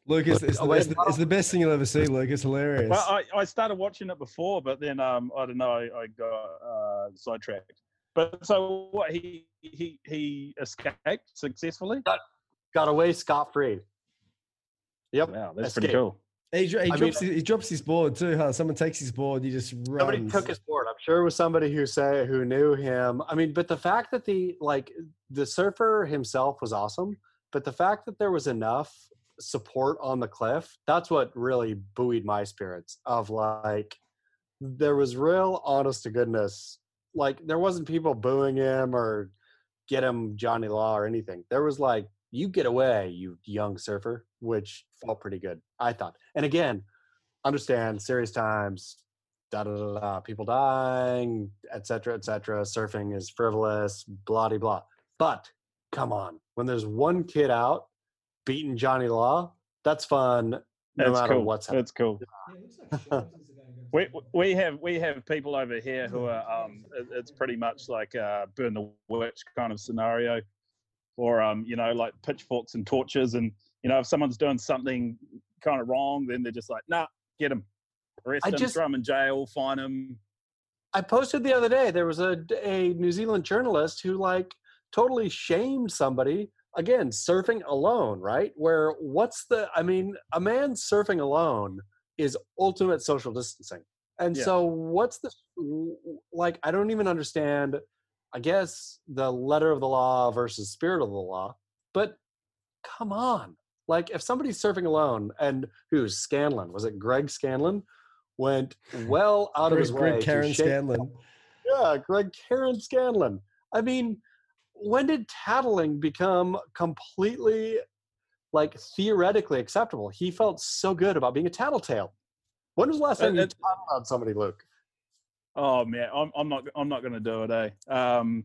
Luke, it's, it's, the, it's, the, it's the best thing you'll ever see, Luke. It's hilarious. Well, I, I started watching it before, but then um, I don't know, I, I got uh, sidetracked. But so what? He he he escaped successfully. Got away scot free. Yep. Wow, that's pretty cool. he, dro- he, I drops mean- his, he drops his board too, huh? Someone takes his board, he just runs. Somebody took his board. I'm sure it was somebody who say who knew him. I mean, but the fact that the like the surfer himself was awesome, but the fact that there was enough support on the cliff, that's what really buoyed my spirits. Of like, there was real honest to goodness. Like there wasn't people booing him or get him Johnny Law or anything. There was like, you get away, you young surfer, which felt pretty good. I thought. And again, understand serious times da da da, da people dying, etc. cetera, et cetera. Surfing is frivolous, blah de blah. But come on, when there's one kid out beating Johnny Law, that's fun. No That's matter cool. what's happening. That's cool. We we have we have people over here who are um it- it's pretty much like uh burn the witch kind of scenario, or um you know like pitchforks and torches and you know if someone's doing something kind of wrong then they're just like nah get them, arrest them, throw them in jail, fine them. I posted the other day. There was a a New Zealand journalist who like totally shamed somebody again surfing alone, right? Where what's the? I mean, a man surfing alone is ultimate social distancing. And Yeah. so, what's the like? I don't even understand. I guess the letter of the law versus spirit of the law, but come on. Like, if somebody's surfing alone, and who's Scanlon? Was it Greg Scanlon? Went well out of his Greg way. to Karen Scanlon. yeah, Greg Karen Scanlon. I mean, when did tattling become completely like theoretically acceptable? He felt so good about being a tattletale. When was the last Uh, time you tattled on somebody, Luke? Oh man, I'm, I'm not I'm not going to do it. Eh? Um,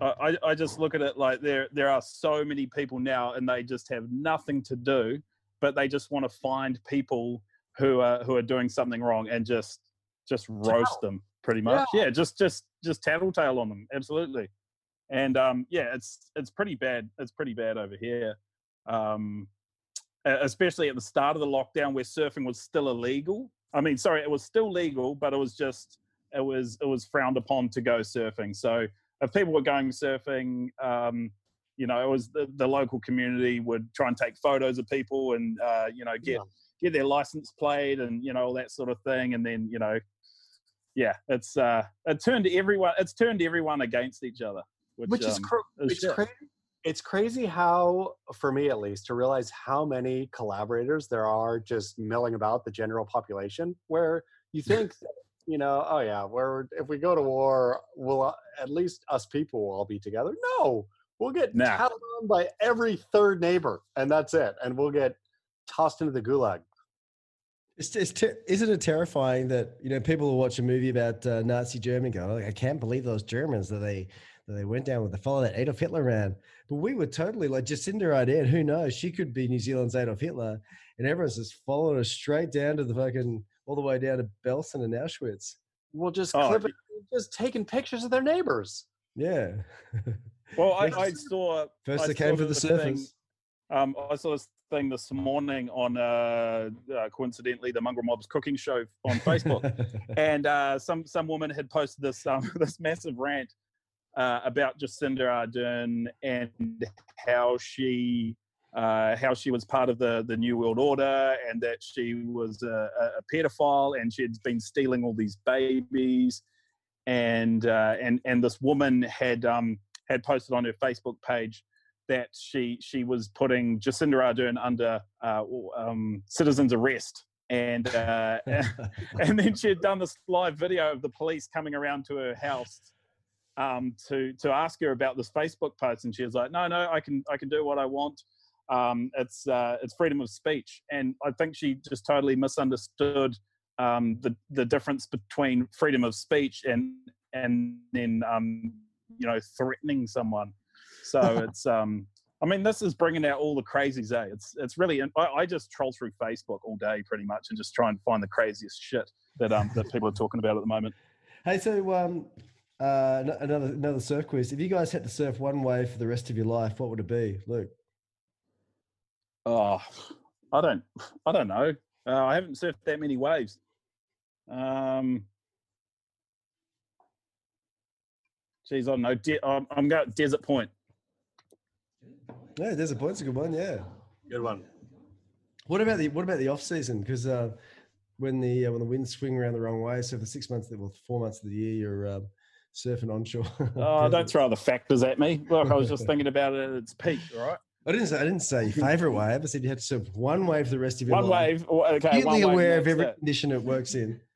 I I- I just look at it like there there are so many people now, and they just have nothing to do, but they just want to find people who are who are doing something wrong and just just roast them pretty much. Yeah, just just just tattletale on them. Absolutely. And um, yeah, it's it's pretty bad. It's pretty bad over here. Um, especially at the start of the lockdown where surfing was still illegal. I mean, sorry, it was still legal, but it was just it was it was frowned upon to go surfing. So if people were going surfing, um, you know, it was the, the local community would try and take photos of people and uh, you know get Yeah. get their license plate and you know all that sort of thing, and then you know, yeah, it's uh, it turned everyone it's turned everyone against each other, which, Which is um, cr- is it's crazy. It's crazy how, for me at least, to realize how many collaborators there are just milling about the general population. Where you think, you know, oh yeah, where if we go to war, we'll uh, at least us people will all be together? No, we'll get Nah. tattled on by every third neighbor, and that's it, and we'll get tossed into the gulag. It's, it's ter- isn't it terrifying that you know people will watch a movie about uh, Nazi Germany go, "Oh, I can't believe those Germans that they that they went down with the fellow that Adolf Hitler ran. But we were totally like Jacinda Ardern. Who knows? She could be New Zealand's Adolf Hitler, and everyone's just following her straight down to the fucking all the way down to Belsen and Auschwitz. We'll just Oh, clip it, just taking pictures of their neighbors. Yeah. Well, I, I saw First I they came saw for the this thing- Um, I saw this thing this morning on uh, uh, coincidentally the Mongrel Mobs cooking show on Facebook, and uh, some some woman had posted this um, this massive rant uh, about Jacinda Ardern and how she uh, how she was part of the the New World Order and that she was a, a pedophile and she had been stealing all these babies, and uh, and and this woman had um, had posted on her Facebook page that she she was putting Jacinda Ardern under uh, um, citizen's arrest, and uh, and then she had done this live video of the police coming around to her house um, to to ask her about this Facebook post, and she was like, "No, no, I can I can do what I want. Um, it's uh, it's freedom of speech." And I think she just totally misunderstood um, the the difference between freedom of speech and and then um, you know threatening someone. So it's um. I mean, this is bringing out all the crazies. Eh? It's it's really. I, I just troll through Facebook all day, pretty much, and just try and find the craziest shit that um that people are talking about at the moment. Hey, so um, uh, another another surf quiz. If you guys had to surf one wave for the rest of your life, what would it be, Luke? Oh, I don't, I don't know. Uh, I haven't surfed that many waves. Um, geez, I don't know. De- I'm, I'm going Desert Point. Yeah, there's a point's a good one. Yeah. Good one. What about the what about the off season? Because uh, when the uh, when the winds swing around the wrong way, so for six months, well, four months of the year, you're um, surfing onshore. Oh, don't throw the factors at me. Look, I was just thinking about it at its peak. right? I didn't say I didn't say your favorite wave. I said you had to surf one wave for the rest of your one life. wave. Okay, Acutely one wave. aware of every it. condition it works in.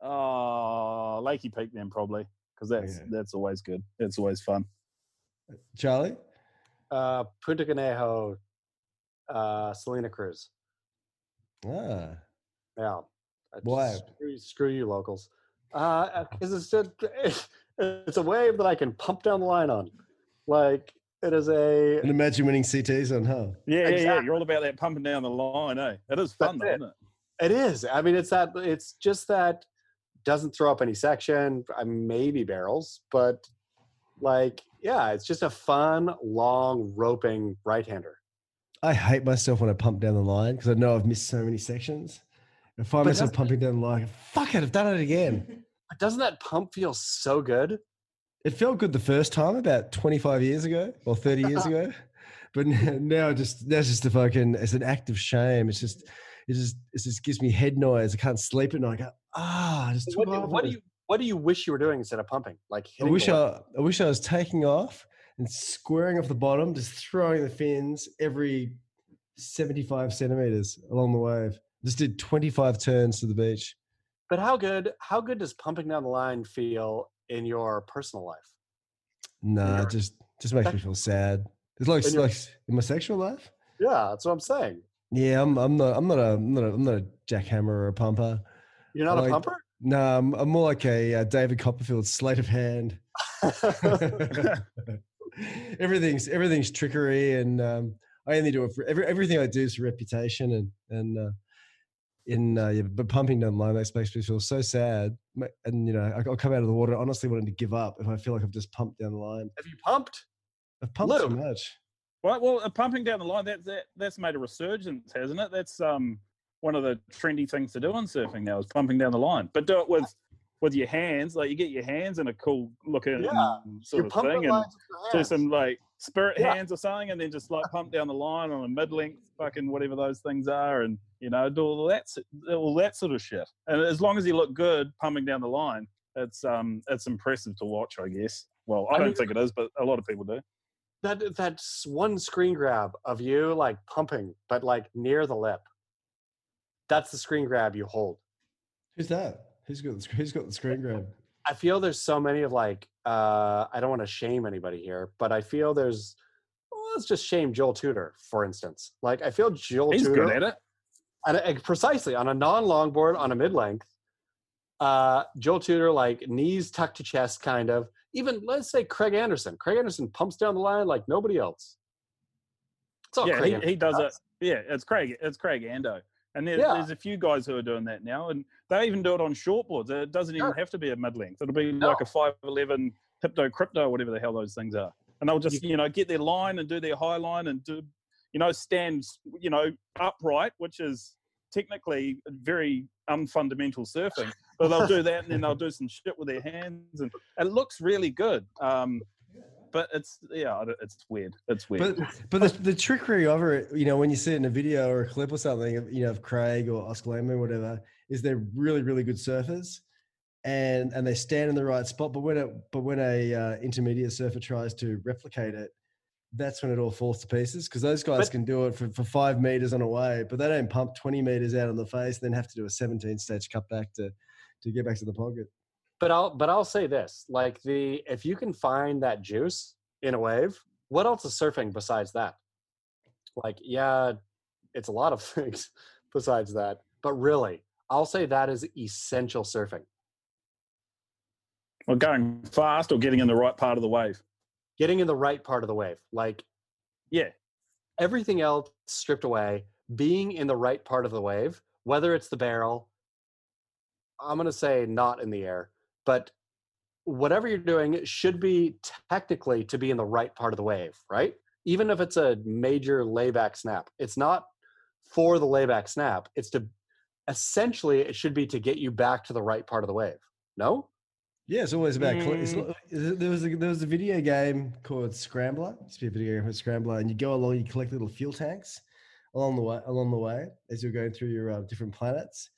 Oh, Lakey Peak then probably because that's Yeah. that's always good. That's always fun. Charlie, Uh, Punta Conejo, uh, Salina Cruz. ah, Yeah. I Why? Screw, screw you, locals. Because it's just, it's a wave that I can pump down the line on. Like it is a and imagine winning CTs on, huh? Yeah, yeah, yeah. You're all about that pumping down the line, eh? It is fun, That's though, it. isn't it? It is. I mean, it's that. It's just that doesn't throw up any section. uh, Maybe barrels, but like, yeah, it's just a fun, long roping right-hander. I hate myself when I pump down the line because I know I've missed so many sections. I find But myself pumping down the line. Fuck it, I've done it again. Doesn't that pump feel so good? It felt good the first time about 25 years ago or 30 years ago. But now just that's just a fucking it's an act of shame. It's just it just it just gives me head noise. I can't sleep at night. I go, ah, just What do, what do you what do you wish you were doing instead of pumping? Like I wish I, I wish I was taking off and squaring off the bottom, just throwing the fins every 75 centimeters along the wave. Just did 25 turns to the beach. But how good how good does pumping down the line feel in your personal life? Nah, just just makes me feel sad. It's like, in your- like in my sexual life. Yeah, that's what I'm saying. Yeah, I'm I'm not I'm not a I'm not a, I'm not a jackhammer or a pumper. You're not Like- a pumper? No, I'm, I'm more like a uh, David Copperfield sleight of hand. everything's everything's trickery, and um, I only do it for every, everything I do is for reputation, and and uh, in uh, yeah, but pumping down the line makes me feel so sad, and you know I- I'll come out of the water honestly wanting to give up if I feel like I've just pumped down the line. Have you pumped? I've pumped too much. Well, well, uh, pumping down the line that that that's made a resurgence, hasn't it? That's um one of the trendy things to do on surfing now is pumping down the line, but do it with with your hands. Like you get your hands in a cool looking Yeah, sort you of thing, and lines with your do some like spirit Yeah. hands or something, and then just like pump down the line on a mid length, fucking whatever those things are, and you know do all that all that sort of shit. And as long as you look good pumping down the line, it's um it's impressive to watch, I guess. Well, I, I don't mean- think it is, but a lot of people do. that that's one screen grab of you like pumping, but like near the lip. That's the screen grab you hold. Who's that? Who's got the, sc- who's got the screen grab? I feel there's so many of like uh I don't want to shame anybody here, but I feel there's well, let's just shame Joel Tudor, for instance. Like I feel Joel He's Tudor good at it. and, and precisely on a non-longboard on a mid-length, uh Joel Tudor like knees tucked to chest kind of. Even let's say Craig Anderson. Craig Anderson pumps down the line like nobody else. It's all yeah, Craig he, Anderson he does it. Yeah, it's Craig. It's Craig Ando, and there's, Yeah. there's a few guys who are doing that now, and they even do it on shortboards. It doesn't even Sure. have to be a mid length. It'll be No. like a five eleven Hypto Krypto, whatever the hell those things are, and they'll just you know get their line and do their high line and do you know stand you know upright, which is technically very unfundamental surfing. But they'll do that, and then they'll do some shit with their hands, and it looks really good. Um, but it's yeah, it's weird. It's weird. But but the, the trickery of it, you know, when you see it in a video or a clip or something, of, you know, of Craig or Oscar Lambert or whatever, is they're really really good surfers, and and they stand in the right spot. But when it but when a uh, intermediate surfer tries to replicate it, that's when it all falls to pieces because those guys But- can do it for, for five meters on a wave, but they don't pump twenty meters out on the face, and then have to do a seventeen stage cut back to to get back to the pocket. But I'll but I'll say this: like the if you can find that juice in a wave, what else is surfing besides that? Like, yeah, it's a lot of things besides that, but really, I'll say that is essential surfing. or going fast or getting in the right part of the wave. Getting in the right part of the wave, like Yeah, everything else stripped away, being in the right part of the wave, whether it's the barrel, I'm going to say not in the air, but whatever you're doing should be technically to be in the right part of the wave, right? Even if it's a major layback snap, it's not for the layback snap. It's to essentially, it should be to get you back to the right part of the wave. No? Yeah, it's always about. Cl- it's, Mm. there was a, there was a video game called Scrambler. It used to be a video game called Scrambler, and you go along, you collect little fuel tanks along the way along the way as you're going through your uh, different planets.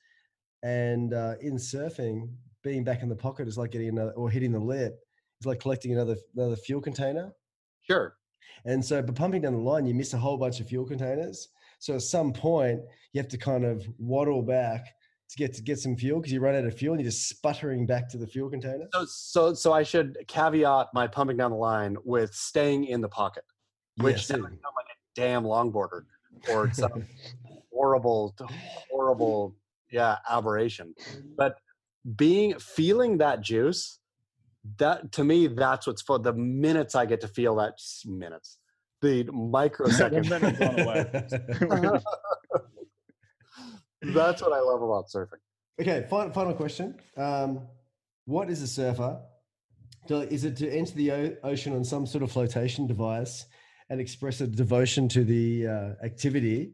And uh, in surfing, being back in the pocket is like getting another or hitting the lip. It's like collecting another another fuel container. Sure. And so, but pumping down the line, you miss a whole bunch of fuel containers. So at some point, you have to kind of waddle back to get to get some fuel because you run out of fuel and you're just sputtering back to the fuel container. So, so, so I should caveat my pumping down the line with staying in the pocket. which Yes, sounds like a damn longboarder or some horrible, horrible, yeah, aberration. But being feeling that juice, that to me, that's what's for the minutes I get to feel that minutes, the microseconds. minutes on a wave. that's what I love about surfing. Okay, final, final question. Um, what is a surfer? Is it to enter the ocean on some sort of flotation device and express a devotion to the uh, activity,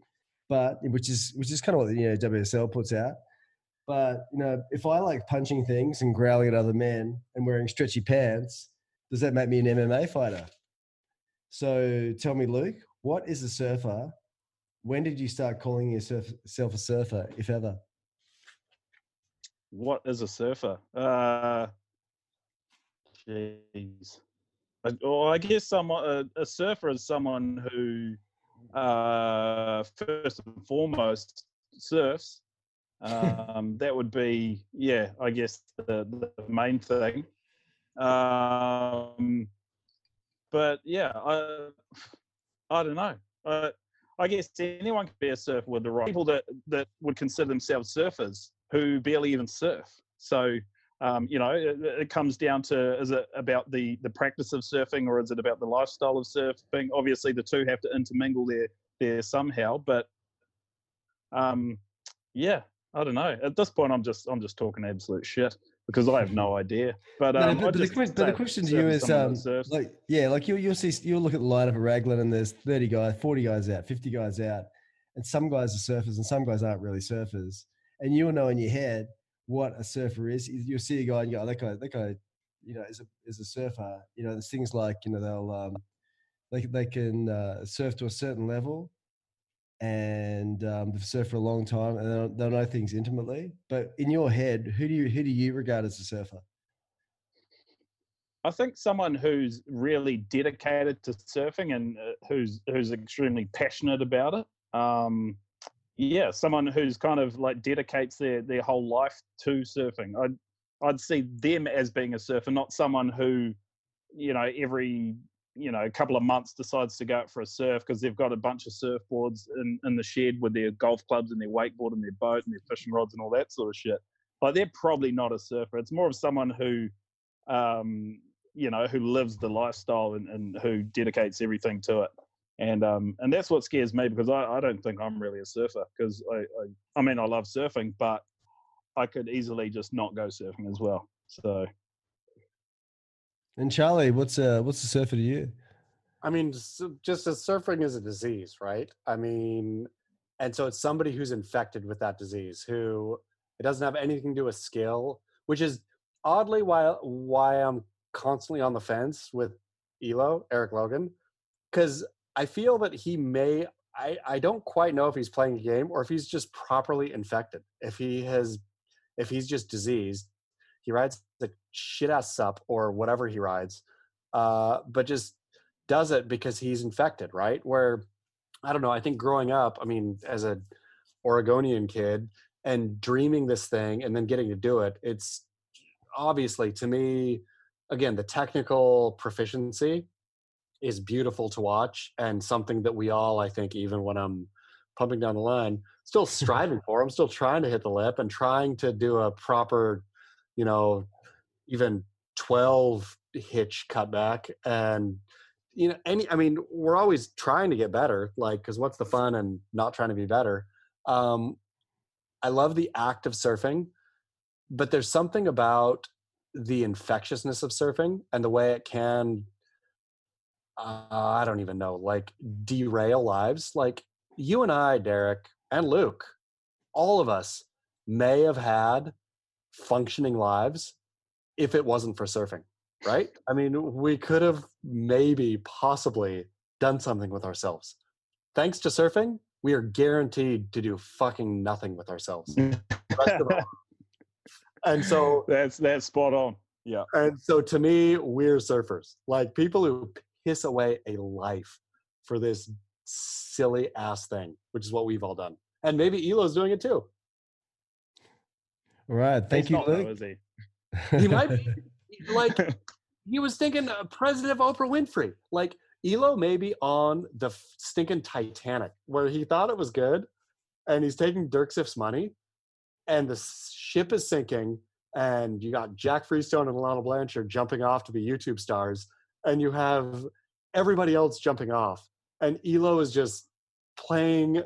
but which is which is kind of what you know WSL puts out. But you know, if I like punching things and growling at other men and wearing stretchy pants, does that make me an MMA fighter? So tell me, Luke, what is a surfer when did you start calling yourself a surfer, if ever? What is a surfer? Uh, jeez. Well, I guess someone a, a surfer is someone who, uh, first and foremost, surfs. Um, that would be, yeah, I guess the, the main thing. Um, but yeah, I, I don't know. I, I guess anyone can be a surfer with the right people that that would consider themselves surfers who barely even surf. So um, you know, it, it, comes down to is it about the the practice of surfing or is it about the lifestyle of surfing? Obviously, the two have to intermingle there there somehow. But um, yeah, I don't know. At this point, I'm just I'm just talking absolute shit because I have no idea. But, um, no, but, but, the, but, the, question to you is, um, like, yeah, like you you'll see you'll look at the lineup of a Raglan and there's 30 guys, 40 guys out, 50 guys out, and some guys are surfers and some guys aren't really surfers, and you'll know in your head what a surfer is. You'll see a guy and go, oh, that guy, that guy, you know, is a is a surfer. You know, there's things like you know they'll um, they they can uh, surf to a certain level, and um, they've surfed for a long time, and they'll, know things intimately. But in your head, who do you who do you regard as a surfer? I think someone who's really dedicated to surfing and uh, who's who's extremely passionate about it. Um, yeah, someone who's kind of like dedicates their their whole life to surfing. I'd I'd see them as being a surfer, not someone who, you know, every you know a couple of months decides to go out for a surf because they've got a bunch of surfboards in, in the shed with their golf clubs and their wakeboard and their boat and their fishing rods and all that sort of shit. Like they're probably not a surfer. It's more of someone who, um, you know, who lives the lifestyle and, and who dedicates everything to it and um, and that's what scares me because I, I don't think I'm really a surfer because I, I I mean I love surfing but I could easily just not go surfing as well so and Charlie what's uh what's a surfer to you I mean just as surfing is a disease right I mean and so it's somebody who's infected with that disease who it doesn't have anything to do with skill which is oddly why why I'm constantly on the fence with Elo Erik Logan because I feel that he may. I, I don't quite know if he's playing a game or if he's just properly infected. If he has, if he's just diseased, he rides the shit ass sup or whatever he rides, uh, but just does it because he's infected, right? Where I don't know. I think growing up, I mean, as a Oregonian kid and dreaming this thing and then getting to do it, it's obviously to me, again, the technical proficiency is beautiful to watch and something that we all, I think, even when I'm pumping down the line, still striving for. I'm still trying to hit the lip and trying to do a proper, you know, even 12 hitch cutback and you know any i mean we're always trying to get better like because what's the fun and not trying to be better um i love the act of surfing but there's something about the infectiousness of surfing and the way it can uh, I don't even know, like derail lives. Like you and I, Derek and Luke, all of us may have had functioning lives if it wasn't for surfing, right? I mean, we could have maybe possibly done something with ourselves. Thanks to surfing, we are guaranteed to do fucking nothing with ourselves. and so that's that's spot on. Yeah. And so to me, we're surfers. Like people who piss away a life for this silly ass thing, which is what we've all done. And maybe Elo's doing it too. All right. Thank He's you, Luke. he? he might be like he was thinking uh, President of Oprah Winfrey. Like Elo maybe on the stinking Titanic where he thought it was good and he's taking Dirk Ziff's money and the ship is sinking and you got Jack Freestone and Alana Blanchard jumping off to be YouTube stars and you have everybody else jumping off, and Elo is just playing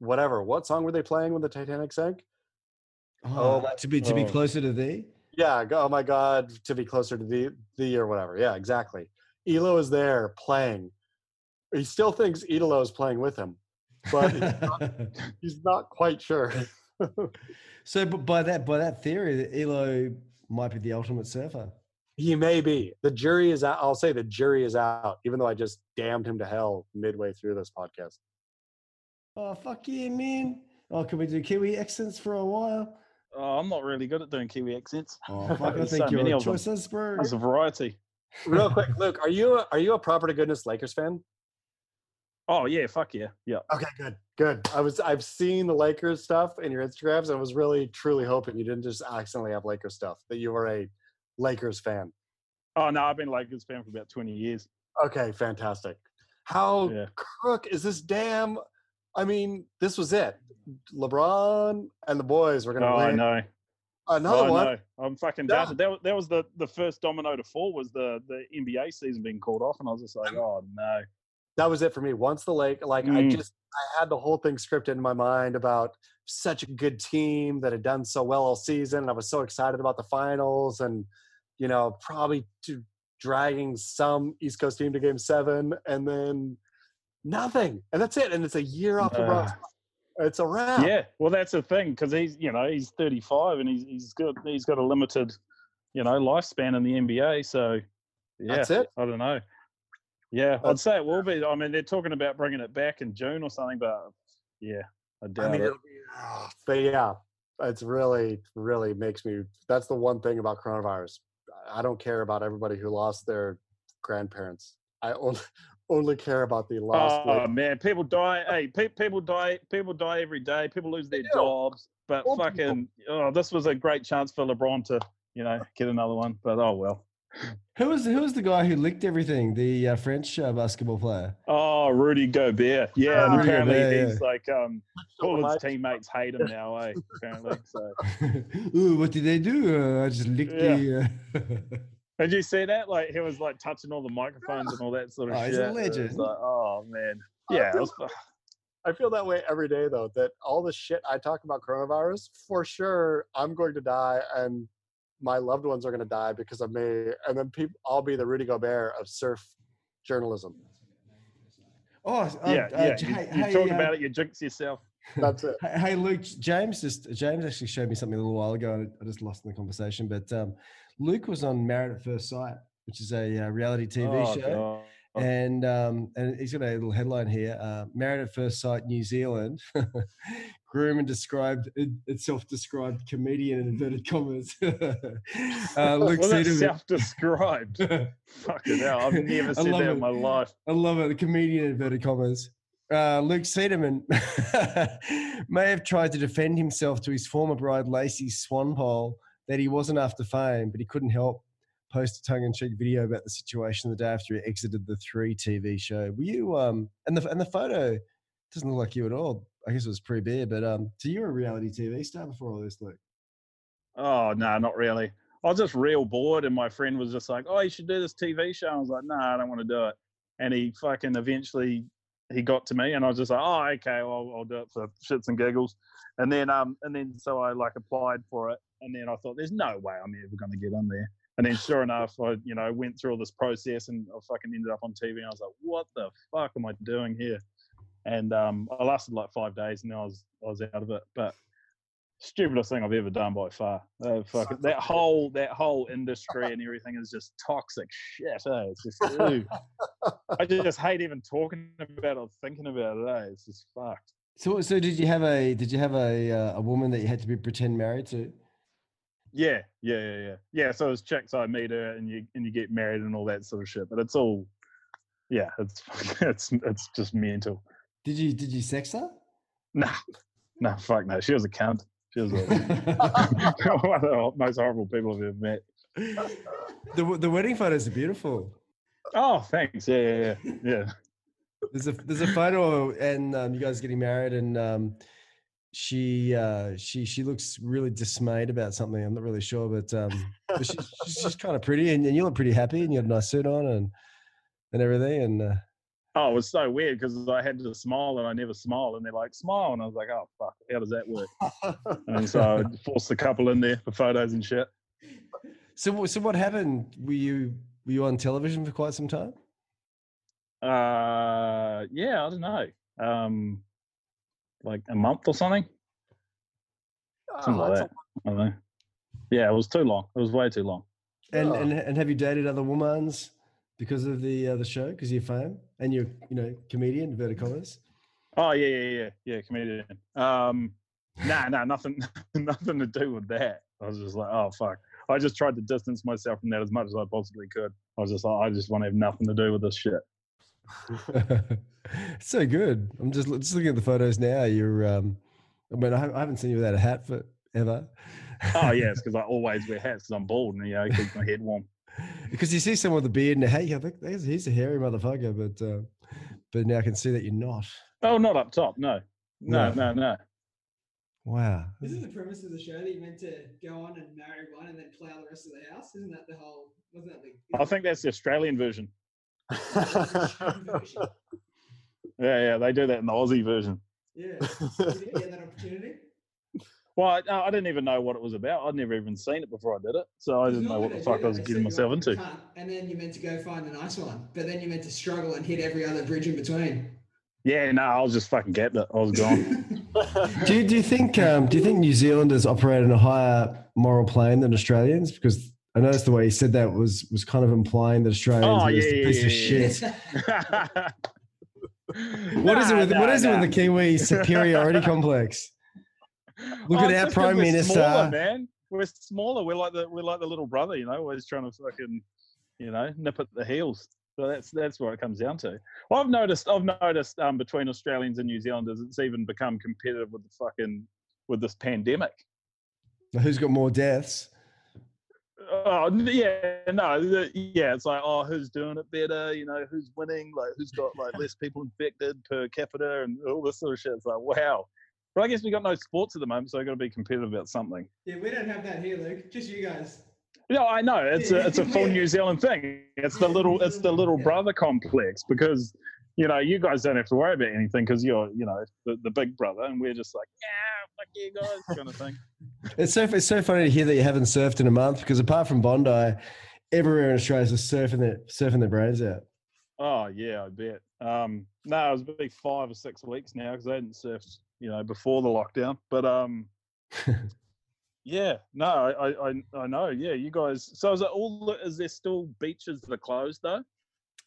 whatever. What song were they playing when the Titanic sank? Oh, oh to be to be closer to thee. Yeah. Oh my God, to be closer to thee, thee or whatever. Yeah, exactly. Elo is there playing. He still thinks Elo is playing with him, but he's, not, he's not quite sure. so, but by that by that theory, Elo might be the ultimate surfer. He may be. The jury is out. I'll say the jury is out, even though I just damned him to hell midway through this podcast. Oh fuck yeah, man! Oh, can we do Kiwi accents for a while? Oh, I'm not really good at doing Kiwi accents. Oh! I think so you're many a of them. choices, bro. There's a variety. Real quick, Luke, are you a, are you a proper to goodness Lakers fan? Oh yeah, fuck yeah, yeah. Okay, good, good. I was I've seen the Lakers stuff in your Instagrams. and I was really truly hoping you didn't just accidentally have Lakers stuff. That you were a Lakers fan. Oh no, I've been Lakers fan for about 20 years. Okay, fantastic. How Yeah. crook is this damn? I mean, this was it. LeBron and the boys were gonna Oh, I win know. another oh, one. No. I'm fucking Yeah. That, was- that was the, the first domino to fall was the, the NBA season being called off, and I was just like, oh no. that was it for me. Once the lake, like I Mm. just I had the whole thing scripted in my mind about such a good team that had done so well all season, and I was so excited about the finals, and you know probably to dragging some East Coast team to Game Seven, and then nothing, and that's it. And it's a year after Uh, It's a wrap. Yeah, well, that's the thing because he's you know he's 35 and he's he's got he's got a limited you know lifespan in the NBA. So yeah, That's it? I don't know. Yeah, I'd say it will be. I mean, they're talking about bringing it back in June or something, but yeah, I doubt I mean, it. ah, but yeah, it's really, really makes me. That's the one thing about coronavirus. I don't care about everybody who lost their grandparents. I only, only care about the lost. Oh like, man, people die. Hey, pe- people die. People die every day. People lose their do. jobs. But Old people. fucking, oh, this was a great chance for LeBron to, you know, get another one. But oh well. Who was who was the guy who licked everything? The uh, French uh, basketball player. Oh, Rudy Gobert. Yeah, and Ah, apparently Gobert, he's like, um, all his teammates hate him now. Eh? Apparently. So. Ooh, what did they do? Uh, I just licked the. Did you see that? Like he was like touching all the microphones and all that sort of Oh, shit. he's a legend. like, oh man. Yeah. It feel- was, I feel that way every day, though. That all the shit I talk about coronavirus, for sure, I'm going to die, and my loved ones are going to die because of me. And then people, I'll be the Rudy Gobert of surf journalism. Oh, uh, yeah, uh, yeah. J- You, hey, you hey, talk uh, about it, you jinx yourself. That's it. Hey, hey, Luke, James just James actually showed me something a little while ago. and I just lost in the conversation, but um, Luke was on Married at First Sight, which is a uh, reality TV Oh, show, God. and um, and he's got a little headline here: uh, Married at First Sight, New Zealand. Groom and described it- itself described comedian in inverted commas. uh, Luke Cederman. self-described? Fucking hell, I've never love that it. in my life. I love it. The comedian in inverted commas. Uh, Luke Cederman may have tried to defend himself to his former bride Lacey Swanepoel that he wasn't after fame, but he couldn't help post a tongue-in-cheek video about the situation the day after he exited the Three TV show. Were you? Um, and the and the photo doesn't look like you at all. I guess it was pre-beer, but um, so you a reality TV star before all this, Luke. Oh no, not really. I was just real bored, and my friend was just like, "Oh, you should do this TV show." I was like, "No, I don't want to do it." And he fucking eventually he got to me, and I was just like, "Oh, okay, well, I'll do it for shits and giggles." And then um and then so I like applied for it, and then I thought, "There's no way I'm ever going to get on there." And then sure enough, I you know went through all this process, and I fucking ended up on TV, and I was like, "What the fuck am I doing here?" And um, I lasted like five days, and I was I was out of it. But stupidest thing I've ever done by far. Uh, fucking, that whole that whole industry and everything is just toxic shit. Eh? It's just ew. I just hate even talking about it or thinking about it. Eh? It's just fucked. So, so did you have a did you have a uh, a woman that you had to be pretend married to? Yeah, yeah, yeah, yeah. Yeah, so it's chicks I meet her and you and you get married and all that sort of shit. But it's all yeah, it's it's it's just mental. Did you did you sex her? Nah. No, fuck no. She was a cunt. She was a, one of the most horrible people I've ever met. the the wedding photos are beautiful. Oh, thanks. Yeah, yeah, yeah. Yeah. There's a there's a photo and um, you guys getting married and um, she uh, she she looks really dismayed about something. I'm not really sure, but um, but she's, she's just kind of pretty and, and you look pretty happy and you have a nice suit on and and everything and uh, Oh, it was so weird because I had to smile and I never smile, and they're like, smile. And I was like, oh, fuck, how does that work? And so I forced the couple in there for photos and shit. so so what happened? Were you were you on television for quite some time? Uh, yeah, I don't know. Um, like a month or something? Something Oh, like that. I don't know. Yeah, it was too long. It was way too long. And Oh. and and have you dated other women's because of the uh, the show because you're fame and you're you know comedian inverted commas? Oh yeah, yeah, yeah, yeah, comedian. Um, nah, nah, nothing, nothing to do with that. I was just like, oh fuck. I just tried to distance myself from that as much as I possibly could. I was just like, I just want to have nothing to do with this shit. It's so good. I'm just, just looking at the photos now. You're, um, I mean, I, haven't seen you without a hat for ever. Oh yeah, it's because I always wear hats because I'm bald and you know it keeps my head warm. because you see someone with a beard and a hat, you think "There's- he's a hairy motherfucker, but uh, but now I can see that you're not. Oh, not up top, no, no, No. no, no. Wow. Isn't the premise of the show that you meant to go on and marry one and then plow the rest of the house? Isn't that the whole? Wasn't that the? I think that's the Australian version. Version? Yeah, yeah, they do that in the Aussie version. Yeah. Didn't get that opportunity. Well, I, I didn't even know what it was about. I'd never even seen it before I did it, so I didn't know what the fuck I was getting myself into. And then you meant to go find a nice one, but then you meant to struggle and hit every other bridge in between. Yeah, no, I was just fucking gapped it. I was gone. Do you, do you think um, do you think New Zealanders operate on a higher moral plane than Australians? Because I noticed the way he said that was was kind of implying that Australians Oh, are just yeah, a yeah, piece of yeah, shit. What is it with what is it with the Kiwi superiority complex? Look at our Prime we're Minister. Smaller, man. We're smaller. We're like the we're like the little brother, you know, always trying to fucking, you know, nip at the heels. So that's that's what it comes down to. Well, I've noticed I've noticed um, between Australians and New Zealanders, it's even become competitive with the fucking with this pandemic. Who's got more deaths? Oh yeah, no, the- yeah. It's like, oh, who's doing it better? You know, who's winning? Like, who's got like less people infected per capita and all this sort of shit. It's like, wow. But I guess we got no sports at the moment, so I got to be competitive about something. Yeah, we don't have that here, Luke. Just you guys. No, I know it's a it's a full Yeah. New Zealand thing. It's the little it's the little Yeah. brother complex because you know you guys don't have to worry about anything because you're you know the, the big brother and we're just like yeah fuck you guys kind of thing. It's so it's so funny to hear that you haven't surfed in a month because apart from Bondi, everywhere in Australia is just surfing their surfing their brains out. Oh yeah, I bet. Um, no, it was maybe five or six weeks now because I hadn't surfed you know before the lockdown. But um, yeah, no, I, I I I know. Yeah, you guys. So is it all? Is there still beaches that are closed though?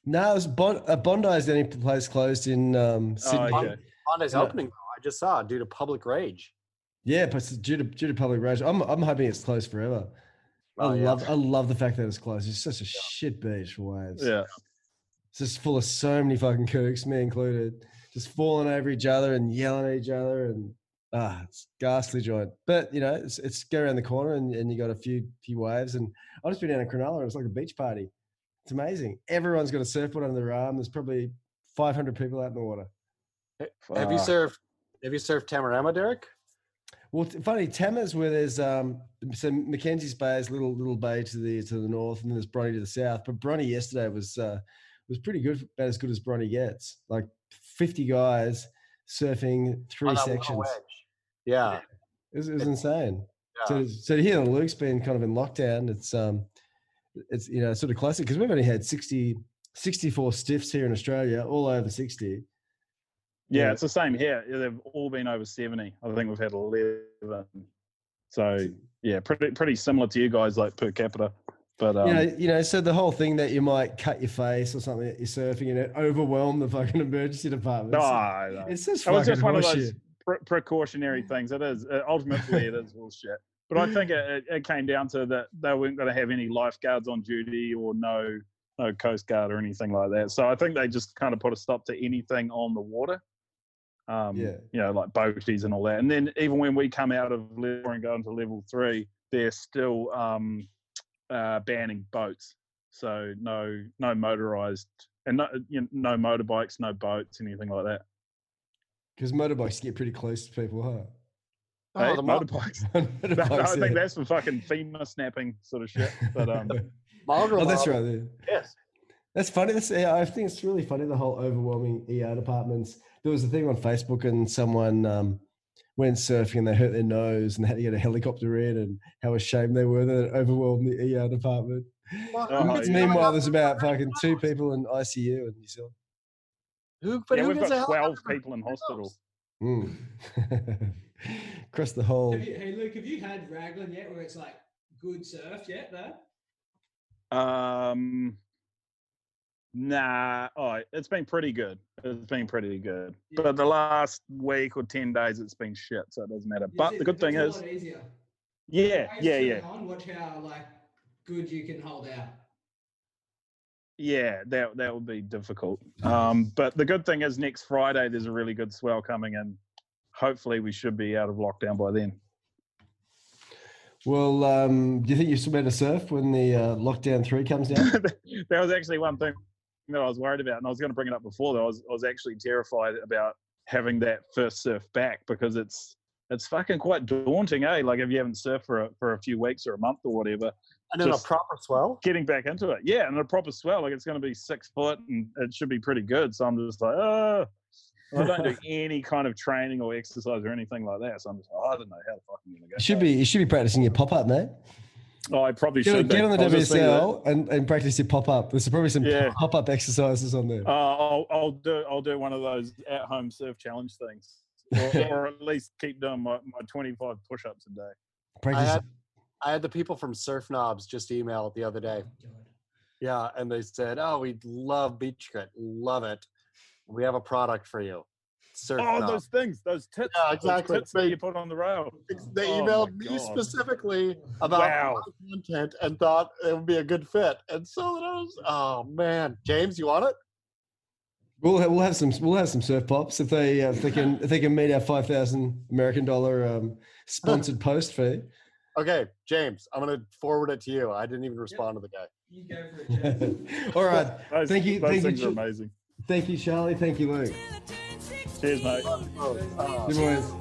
No, it's bon- uh, Bondi is the only place closed in um, Sydney. Oh, okay. Bondi's Yeah. opening, though, I just saw due to public rage. Yeah, but due to due to public rage. I'm I'm hoping it's closed forever. I Oh, yeah. love I love the fact that it's closed. It's such a shit beach for waves. Yeah. It's just full of so many fucking kooks, me included, just falling over each other and yelling at each other and ah, it's ghastly joint. But you know, it's it's go around the corner and, and you got a few few waves. And I just been down in Cronulla and it's like a beach party. It's amazing. Everyone's got a surfboard under their arm. There's probably 500 people out in the water. Have you surfed? Have you surfed Tamarama, Derek? Well, funny, Tama's where there's um so Mackenzie's Bay is a little little bay to the to the north, and then there's Bronte to the south. But Bronte yesterday was uh was pretty good, about as good as Bronte gets. Like 50 guys surfing three On sections. wedge. Yeah. It was, it was insane. yeah. So so to hear that Luke's been kind of in lockdown, it's um it's you know sort of classic because we've only had 60 64 stiffs here in Australia, all over 60. Yeah, Yeah. it's the same here. They've all been over 70. I think we've had 11. So, yeah, pretty pretty similar to you guys, like per capita. But um, you know, you know, so the whole thing that you might cut your face or something that you're surfing and it overwhelm the fucking emergency department. no, It's- no. it's just It was just one of those pre- precautionary things. It is. Uh, ultimately, it is bullshit. But I think it, it- came down to that they weren't going to have any lifeguards on duty or no no coast guard or anything like that. So I think they just kind of put a stop to anything on the water. Um, Yeah. You know, like boaties and all that. And then even when we come out of level four and go into level three, they're still um, uh, banning boats. So no no motorized and no you know, no motorbikes, no boats, anything like that. Because motorbikes get pretty close to people, huh? Oh, Hey, the motorbikes. Motorbikes, No, I think yeah. that's for fucking FEMA snapping sort of shit. But um, oh, that's right. Yeah. Yes. That's funny. That's yeah, I think it's really funny the whole overwhelming ER departments. There was a thing on Facebook and someone um, went surfing and they hurt their nose and they had to get a helicopter in and how ashamed they were that it overwhelmed the ER department. Well, Oh, yeah. Meanwhile, there's about fucking two people in ICU in New Zealand. Who, but yeah, who we've gets got a 12 people in hospital. Mm. Across the whole. Have you, hey Luke, have you had Raglan yet, where it's like good surf yet? Though. Um, Nah, oh, it's been pretty good. It's been pretty good. Yeah. But the last week or ten days, it's been shit, so it doesn't matter. You But see, the good thing is, a lot easier. yeah, yeah, turn yeah, On, watch how like good you can hold out. yeah. That that would be difficult. Um, but the good thing is, next Friday there's a really good swell coming in. Hopefully, we should be out of lockdown by then. Well, um, do you think you're still better to surf when the uh, lockdown three comes down? that was actually one thing that I was worried about, and I was going to bring it up before. That I was I was actually terrified about having that first surf back because it's it's fucking quite daunting, eh? Like if you haven't surfed for a, for a few weeks or a month or whatever, And in a proper swell. getting back into it, yeah, and a proper swell, like it's going to be six foot and it should be pretty good. So I'm just like, oh, I don't do any kind of training or exercise or anything like that. So I'm just, like, I don't know how the fuck I'm going to go. You should be you should be practicing your pop up, mate. Oh, I probably Get, should. get be. on the I was just thinking that. WSL and, and practice your pop up. There's probably some Yeah. pop up exercises on there. Uh, I'll, I'll do I'll do one of those at home surf challenge things, or, or at least keep doing my, my 25 push ups a day. I had I had the people from Surf Knobs just email the other day. Oh, Yeah, and they said, "Oh, we love BeachGrit, love it. We have a product for you." Surf Oh, Knob." those things, those tits, Yeah, those exactly. tits that They- you put on the rail. They Oh, emailed my me God. specifically about Wow. my content and thought it would be a good fit. And so that I was, oh man, James, you want it? We'll have, we'll have some we'll have some surf pops if they uh, if they can if they can meet our five thousand American dollar um, sponsored post fee. Okay, James, I'm gonna forward it to you. I didn't even respond to the guy. You go for it, James. All right. Those, Thank you- Those thank you, things are amazing. Thank you, Charlie. Thank you, Luke. Cheers, mate. Good boys.